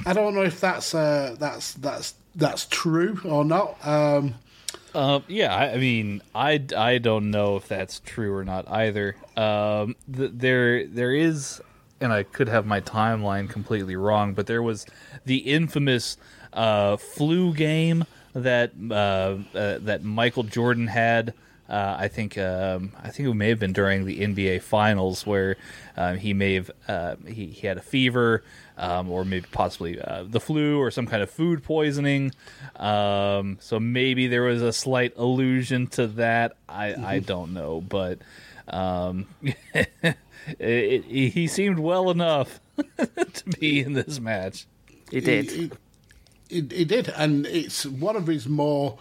I don't know if that's uh, that's that's that's true or not. Um, uh, yeah, I, I, mean, I, I don't know if that's true or not either. Um, th- there there is, and I could have my timeline completely wrong, but there was the infamous uh, flu game that uh, uh, that Michael Jordan had. Uh, I think um, I think it may have been during the NBA Finals where uh, he may have uh, he, he had a fever um, or maybe possibly uh, the flu or some kind of food poisoning. Um, so maybe there was a slight allusion to that. I, mm-hmm. I don't know, but um, it, it, he seemed well enough to be in this match. He did. He, he did, and it's one of his more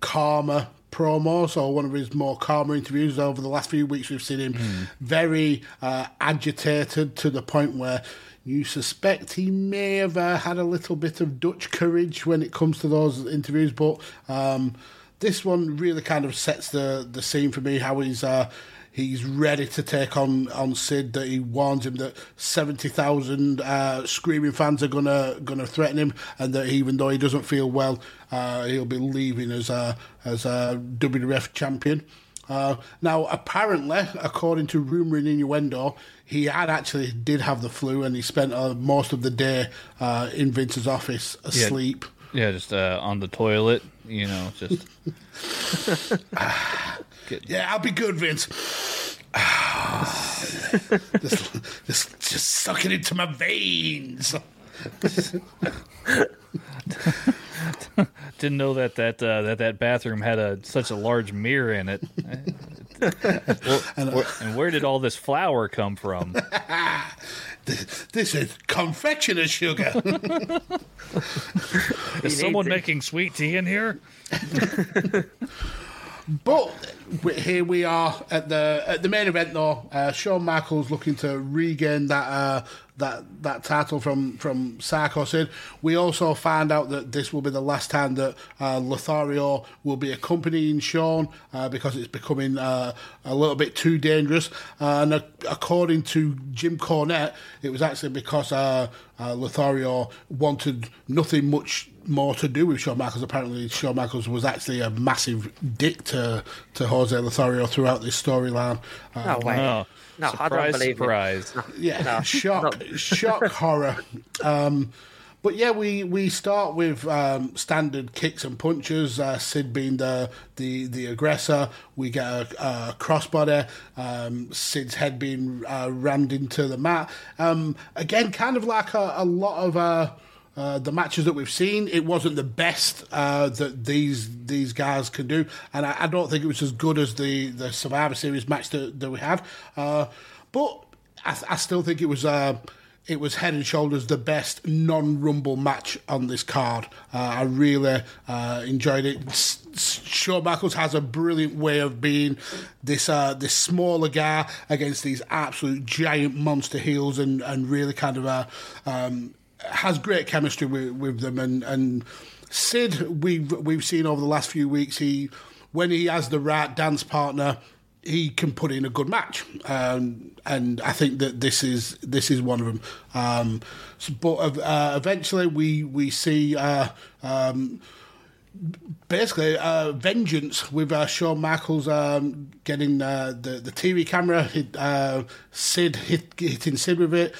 calmer promos or one of his more calmer interviews over the last few weeks. We've seen him mm. very uh, agitated to the point where you suspect he may have uh, had a little bit of Dutch courage when it comes to those interviews, but um, this one really kind of sets the the scene for me. How he's uh, he's ready to take on on Sid. That he warns him that seventy thousand uh, screaming fans are gonna gonna threaten him, and that even though he doesn't feel well, uh, he'll be leaving as a as a WWF champion. Uh, now, apparently, according to rumor and innuendo, he had actually did have the flu, and he spent uh, most of the day uh, in Vince's office asleep. Yeah, yeah just uh, on the toilet, you know, just. yeah, I'll be good, Vince. just, just, just suck it into my veins. Didn't know that that uh, that that bathroom had a such a large mirror in it. well, and, where did all this flour come from? this, this is confectioner sugar. is someone making sweet tea in here? but here we are at the at the main event though. Uh, Shawn Michaels looking to regain that uh, that that title from from Psycho Sid. We also find out that this will be the last time that uh, Lothario will be accompanying Shawn uh, because it's becoming uh, a little bit too dangerous. Uh, and according to Jim Cornette, it was actually because uh, uh, Lothario wanted nothing much more to do with Shawn Michaels. Apparently, Shawn Michaels was actually a massive dick to, to Jose Lothario throughout this storyline. No way. Oh, No, I don't surprise, believe it. surprise. Yeah, No, shock, shock, horror. Um, but yeah, we, we start with um, standard kicks and punches. Uh, Sid being the, the the aggressor. We get a, a crossbody. Um, Sid's head being uh, rammed into the mat. Um, again, kind of like a, a lot of. Uh, uh, the matches that we've seen, it wasn't the best uh, that these these guys can do, and I, I don't think it was as good as the, the Survivor Series match that, that we had. Uh, but I, I still think it was uh, it was head and shoulders the best non Rumble match on this card. Uh, I really uh, enjoyed it. Shawn Michaels has a brilliant way of being this uh, this smaller guy against these absolute giant monster heels, and, and really kind of um, has great chemistry with, with them. And, and Sid, we've we've seen over the last few weeks, he when he has the right dance partner he can put in a good match, um, and I think that this is this is one of them. Um, so- but uh, eventually, we we see. Uh, um, Basically, uh, vengeance with uh, Shawn Michaels um, getting uh, the the TV camera, hit, uh, Sid hit, hitting Sid with it.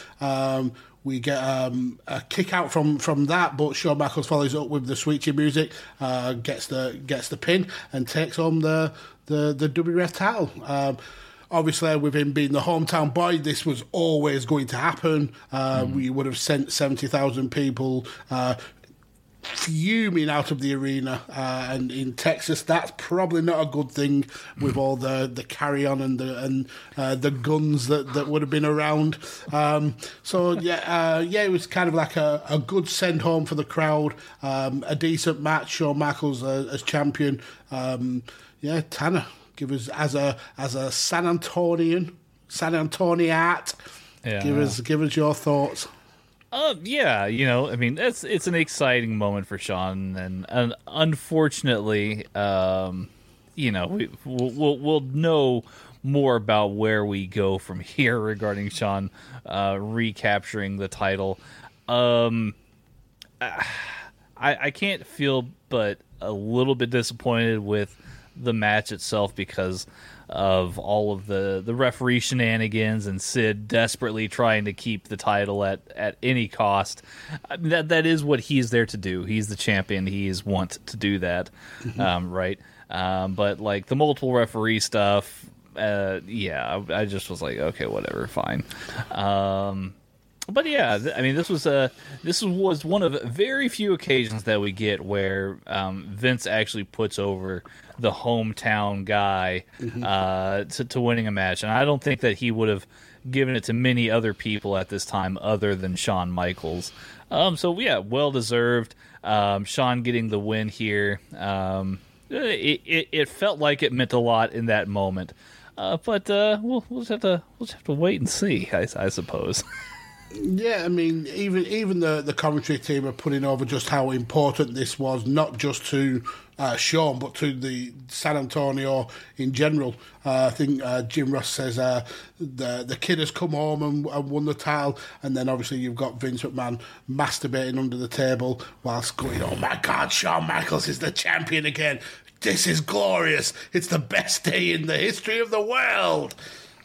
We get um, a kick out from, from that, but Shawn Michaels follows up with the sweet chin music, uh, gets the gets the pin, and takes home the the the WWF title. Um, obviously, with him being the hometown boy, this was always going to happen. Uh, We would have sent seventy thousand people. Uh, fuming out of the arena uh, and in Texas that's probably not a good thing with all the, the carry on and the and uh, the guns that, that would have been around. Um, so yeah uh, yeah it was kind of like a, a good send home for the crowd um, a decent match. Shawn Michaels uh, as champion. Um, yeah Tanner give us as a as a San Antonian San Antoniat Yeah. give us give us your thoughts Uh, yeah, you know, I mean, it's it's an exciting moment for Shawn, and, and unfortunately, um, you know, we, we'll, we'll we'll know more about where we go from here regarding Shawn uh, recapturing the title. Um, I I can't feel but a little bit disappointed with the match itself because of all of the the referee shenanigans and Sid desperately trying to keep the title at at any cost. I mean, that that is what he's there to do. He's the champion. He's want to do that, um, right? Um, but like the multiple referee stuff, uh, yeah, I, I just was like, okay, whatever, fine. Um, but yeah, th- I mean, this was a this was one of very few occasions that we get where um, Vince actually puts over the hometown guy uh, to, to winning a match, and I don't think that he would have given it to many other people at this time other than Shawn Michaels. Um, so yeah, well deserved. Um, Shawn getting the win here. Um, it, it it felt like it meant a lot in that moment. Uh, but uh, we'll we'll just have to we'll just have to wait and see, I, I suppose. Yeah, I mean, even even the the commentary team are putting over just how important this was, not just to uh, Shawn, but to the San Antonio in general. Uh, I think uh, Jim Ross says uh, the the kid has come home and, and won the title, and then obviously you've got Vince McMahon masturbating under the table whilst going, "Oh my God, Shawn Michaels is the champion again! This is glorious! It's the best day in the history of the world."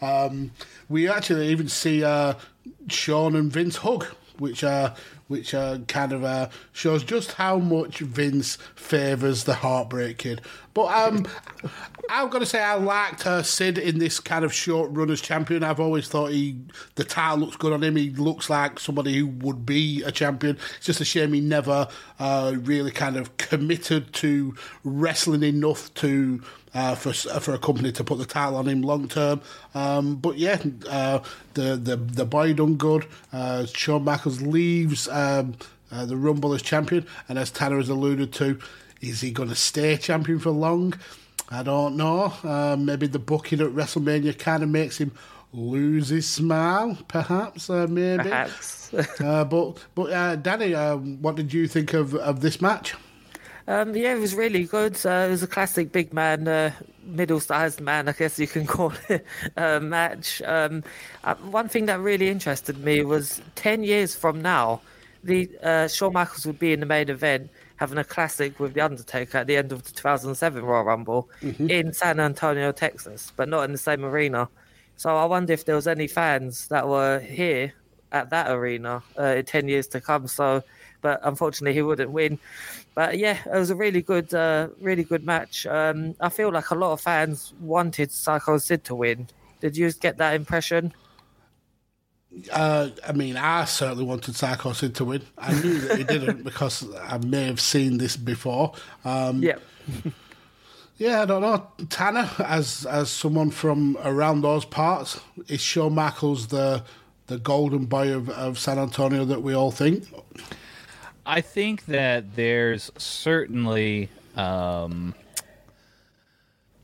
Um, we actually even see uh, Shawn and Vince hug, which uh, which uh, kind of uh, shows just how much Vince favours the Heartbreak Kid. But um, I've got to say, I liked uh, Sid in this kind of short run as champion. I've always thought he the title looks good on him. He looks like somebody who would be a champion. It's just a shame he never uh, really kind of committed to wrestling enough to uh, for for a company to put the title on him long term. Um, but yeah, uh, the the the boy done good. Uh, Shawn Michaels leaves um, uh, the Rumble as champion, and as Tanner has alluded to, is he going to stay champion for long? I don't know. Uh, maybe the booking at WrestleMania kind of makes him lose his smile, perhaps. Uh, maybe. Perhaps. uh, but but uh, Danny, uh, what did you think of, of this match? Um, yeah, it was really good. Uh, it was a classic big man, uh, middle-sized man, I guess you can call it, uh, match. Um, uh, one thing that really interested me was ten years from now, the uh, Shawn Michaels would be in the main event having a classic with the Undertaker at the end of the 2007 Royal Rumble in San Antonio, Texas, but not in the same arena. So I wonder if there was any fans that were here at that arena uh, in 10 years to come. So, but unfortunately, he wouldn't win. But yeah, it was a really good, uh, really good match. Um, I feel like a lot of fans wanted Psycho Sid to win. Did you get that impression? Uh, I mean, I certainly wanted Psycho Sid to win. I knew that he didn't because I may have seen this before. Um, Yeah. Yeah, I don't know. Tanner, as as someone from around those parts, is Shawn Michaels the the golden boy of, of San Antonio that we all think? I think that there's certainly um,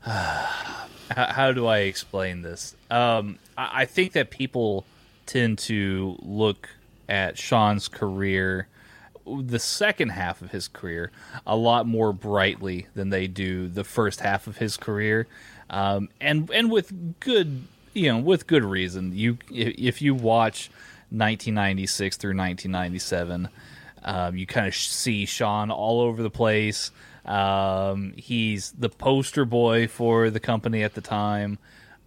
how, how do I explain this? Um, I, I think that people tend to look at Shawn's career, the second half of his career, a lot more brightly than they do the first half of his career, um, and and with good you know with good reason. You if, if you watch 1996 through 1997. Um, you kind of see Shawn all over the place. Um, he's the poster boy for the company at the time,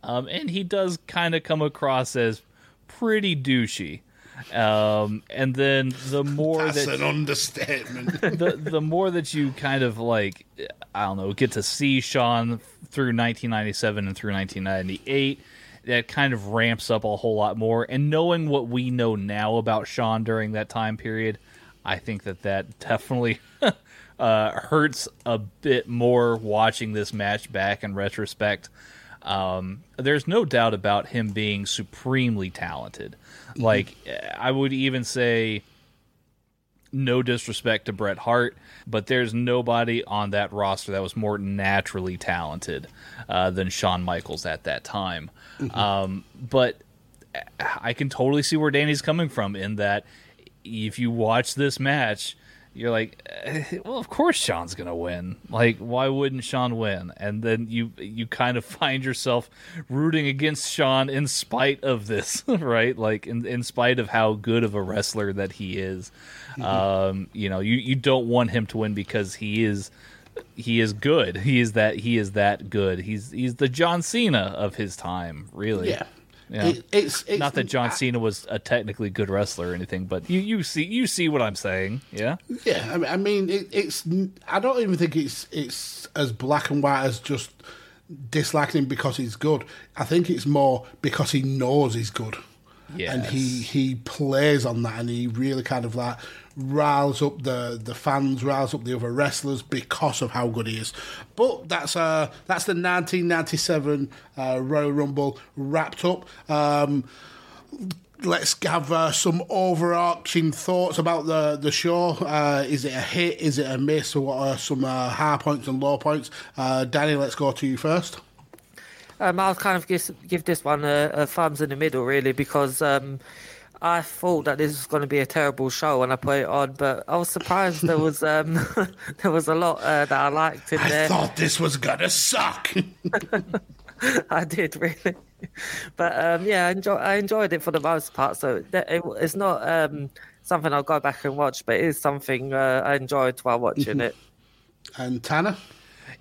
um, and he does kind of come across as pretty douchey. Um, and then the more That's that an understatement. the the more that you kind of like I don't know get to see Shawn through 1997 and through 1998 that kind of ramps up a whole lot more and knowing what we know now about Shawn during that time period I think that that definitely uh, hurts a bit more watching this match back in retrospect. Um, there's no doubt about him being supremely talented. Like I would even say no disrespect to Bret Hart, but there's nobody on that roster that was more naturally talented uh, than Shawn Michaels at that time. Um, but I can totally see where Danny's coming from in that if you watch this match, you're like, eh, well, of course Shawn's gonna win. Like, why wouldn't Shawn win? And then you you kind of find yourself rooting against Shawn in spite of this, right? Like, in in spite of how good of a wrestler that he is. Um, you know, you you don't want him to win because he is he is good. He is that he is that good. He's he's the John Cena of his time, really. yeah. Yeah. It, it's, it's Not that John Cena was a technically good wrestler or anything, but you, you see you see what I'm saying, yeah. Yeah, I mean, it, it's. I don't even think it's it's as black and white as just disliking him because he's good. I think it's more because he knows he's good, and he he plays on that, and he really kind of like riles up the the fans, rouse up the other wrestlers because of how good he is. But that's uh that's the 1997 uh, Royal Rumble wrapped up. Um, let's have uh, some overarching thoughts about the the show. Uh, is it a hit? Is it a miss? What are some uh, high points and low points? Uh, Danny, let's go to you first. Um, I'll kind of give, give this one a, a thumbs in the middle, really, because um, I thought that this was going to be a terrible show when I put it on, but I was surprised there was um, there was a lot uh, that I liked in I there. I thought this was gonna suck. I did really, but um, yeah, I, enjoy, I enjoyed it for the most part. So that- it, it's not um, something I'll go back and watch, but it is something uh, I enjoyed while watching it. and Tanner,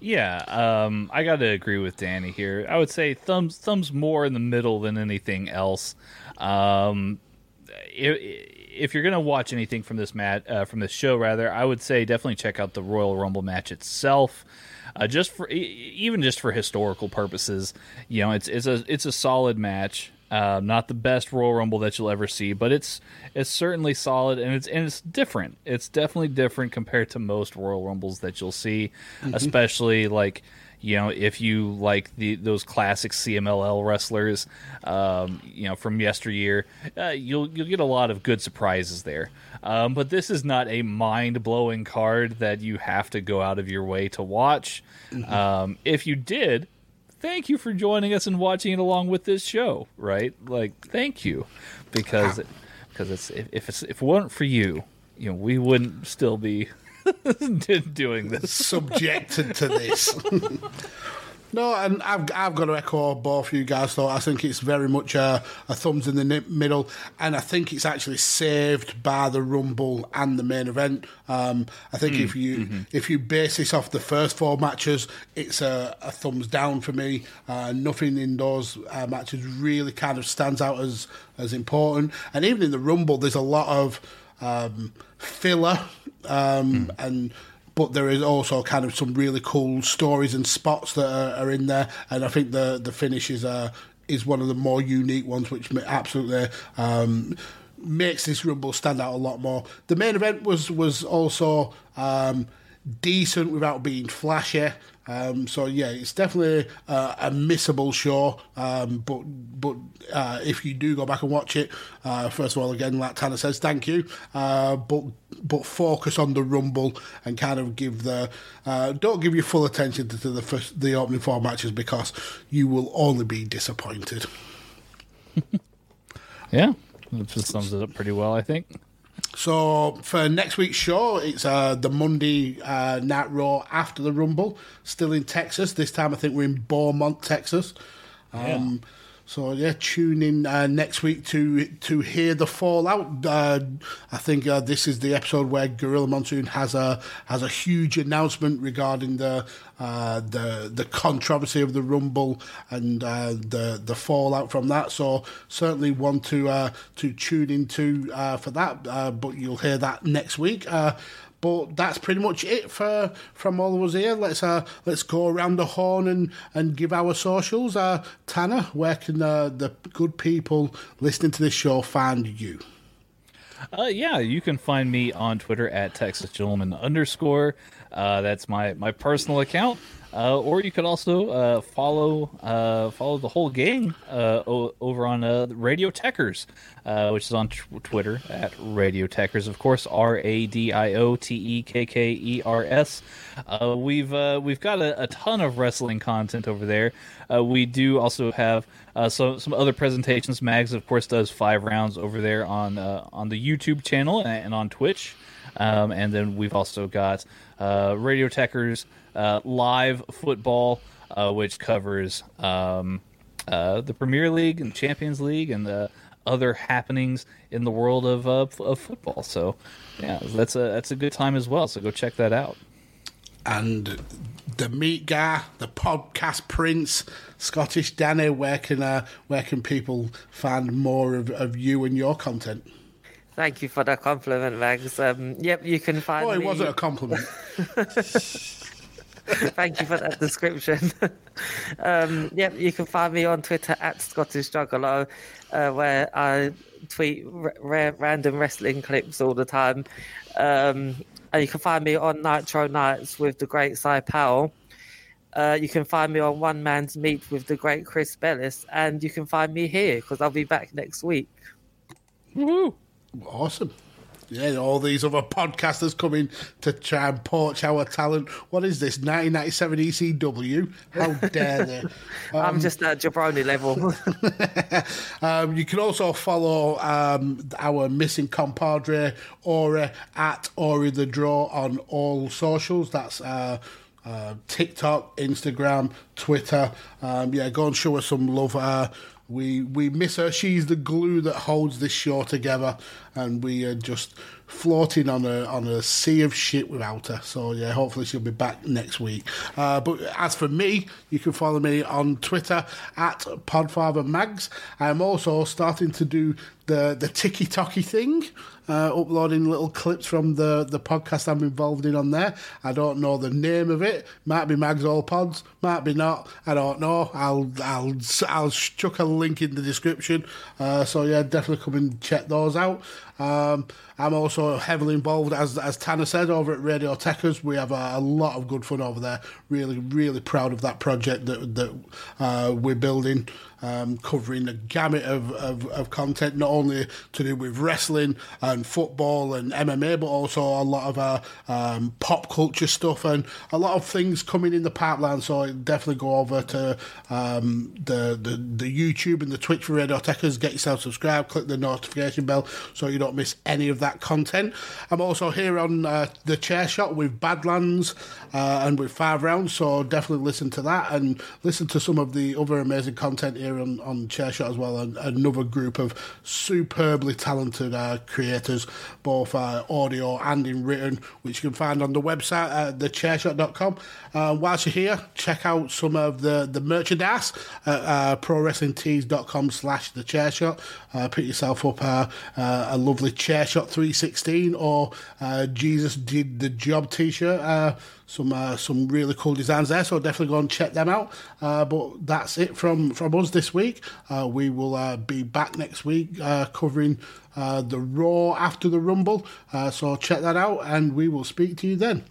Yeah, um, I got to agree with Danny here. I would say thumbs thumbs more in the middle than anything else. Um, if, if you're gonna watch anything from this mat uh, from this show, rather, I would say definitely check out the Royal Rumble match itself. Uh, just for even just for historical purposes, you know, it's it's a it's a solid match. Uh, not the best Royal Rumble that you'll ever see, but it's it's certainly solid and it's and it's different. It's definitely different compared to most Royal Rumbles that you'll see, especially like you know, if you like the those classic CMLL wrestlers, um, you know, from yesteryear, uh, you'll you'll get a lot of good surprises there. Um, but this is not a mind blowing card that you have to go out of your way to watch. Um, if you did, thank you for joining us and watching it along with this show. Right? Like, thank you, because because it's if if, it's, if it weren't for you, you know, we wouldn't still be doing this. subjected to this. no, and I've I've got to echo both you guys. Though I think it's very much a, a thumbs in the middle, and I think it's actually saved by the Rumble and the main event. Um, I think if you if you base this off the first four matches, it's a, a thumbs down for me. Uh, nothing in those uh, matches really kind of stands out as as important, and even in the Rumble, there's a lot of um, filler um, and but there is also kind of some really cool stories and spots that are, are in there, and I think the the finish is uh, is one of the more unique ones, which absolutely. Um, Makes this rumble stand out a lot more. The main event was was also um, decent without being flashy. Um, so yeah, it's definitely uh, a missable show. Um, but but uh, if you do go back and watch it, uh, first of all, again, like Tanner says, thank you. Uh, but but focus on the rumble and kind of give the uh, don't give your full attention to, to the first the opening four matches because you will only be disappointed. Yeah, that sums it up pretty well, I think. So for next week's show, it's uh, the Monday uh, Night Raw after the Rumble, still in Texas. This time, I think we're in Beaumont, Texas. Um, So yeah, tune in uh, next week to to hear the fallout. Uh, I think uh, this is the episode where Gorilla Monsoon has a has a huge announcement regarding the uh, the the controversy of the Rumble and uh, the the fallout from that. So certainly one to uh, to tune into for that. But you'll hear that next week. But that's pretty much it for from all of us here. Let's uh, let's go around the horn and, and give our socials. Uh, Tanner, where can uh, the good people listening to this show find you? Uh, yeah, you can find me on Twitter at Texas Gentleman underscore. Uh, that's my, my personal account. Uh, or you could also uh, follow uh, follow the whole gang uh, o- over on uh, Radio Tekkers, uh, which is on t- Twitter at Radio Tekkers. Of course, R A D I O T E K K E R S. We've we've got a, a ton of wrestling content over there. We do also have so some other presentations. Mags, of course, does five rounds over there on on the YouTube channel and, and on Twitch. Um, and then we've also got Radio Tekkers uh, live football, uh, which covers um, uh, the Premier League and Champions League and the other happenings in the world of, uh, f- of football. So, yeah, that's a that's a good time as well. So go check that out. And the meat guy, the podcast prince, Scottish Danny. Where can uh, where can people find more of, of you and your content? Thank you for that compliment, Mags. Um, yep, you can find Oh, it me. wasn't a compliment. Thank you for that description. um, yep, you can find me on Twitter at Scottish Juggalo, uh, where I tweet r- ra- random wrestling clips all the time. Um, and you can find me on Nitro Nights with the great Cy Powell. Uh, you can find me on One Man's Meet with the great Chris Bellis, and you can find me here because I'll be back next week. Awesome. Yeah, all these other podcasters coming to try and poach our talent. What is this, 1997 ECW? How dare they? I'm just at jabroni level. Um, you can also follow um, our missing compadre Aura, at Ori the Draw on all socials. That's uh, uh, TikTok, Instagram, Twitter. Um, yeah, go and show us some love. Uh, we we miss her. She's the glue that holds this show together, and we are just floating on a on a sea of shit without her. So yeah, hopefully she'll be back next week. Uh, but as for me, you can follow me on Twitter at PodfatherMags. I'm also starting to do the the ticky tocky thing, uh, uploading little clips from the the podcast I'm involved in on there. I don't know the name of it. Might be Mags All Pods, might be not. I don't know. I'll I'll I'll chuck a link in the description. Uh, so yeah, definitely come and check those out. Um, I'm also heavily involved, as as Tanner said, over at Radio Tekkers. We have a, a, lot of good fun over there. Really, really proud of that project that that uh, we're building um, covering a gamut of, of, of, content, not only to do with wrestling and football and MMA, but also a lot of uh, um, pop culture stuff and a lot of things coming in the pipeline. So definitely go over to um, the, the, the YouTube and the Twitch for Radio Tekkers, get yourself subscribed, click the notification bell so you don't miss any of that content. I'm also here on uh, the chair shot with Badlands uh, and with Five Rounds, so definitely listen to that and listen to some of the other amazing content here on, on Chairshot as well, and another group of superbly talented uh, creators, both uh, audio and in written, which you can find on the website at thechairshot.com. Uh, whilst you're here, check out some of the, the merchandise at uh, prowrestlingtees.com slash thechairshot. Uh, pick yourself up uh, a lovely chair shot 316 or uh, Jesus Did the Job t-shirt. Uh, some uh, some really cool designs there. So definitely go and check them out. Uh, but that's it from from us this week. Uh, we will uh, be back next week covering the Raw after the Rumble. so check that out, and we will speak to you then.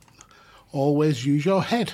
Always use your head.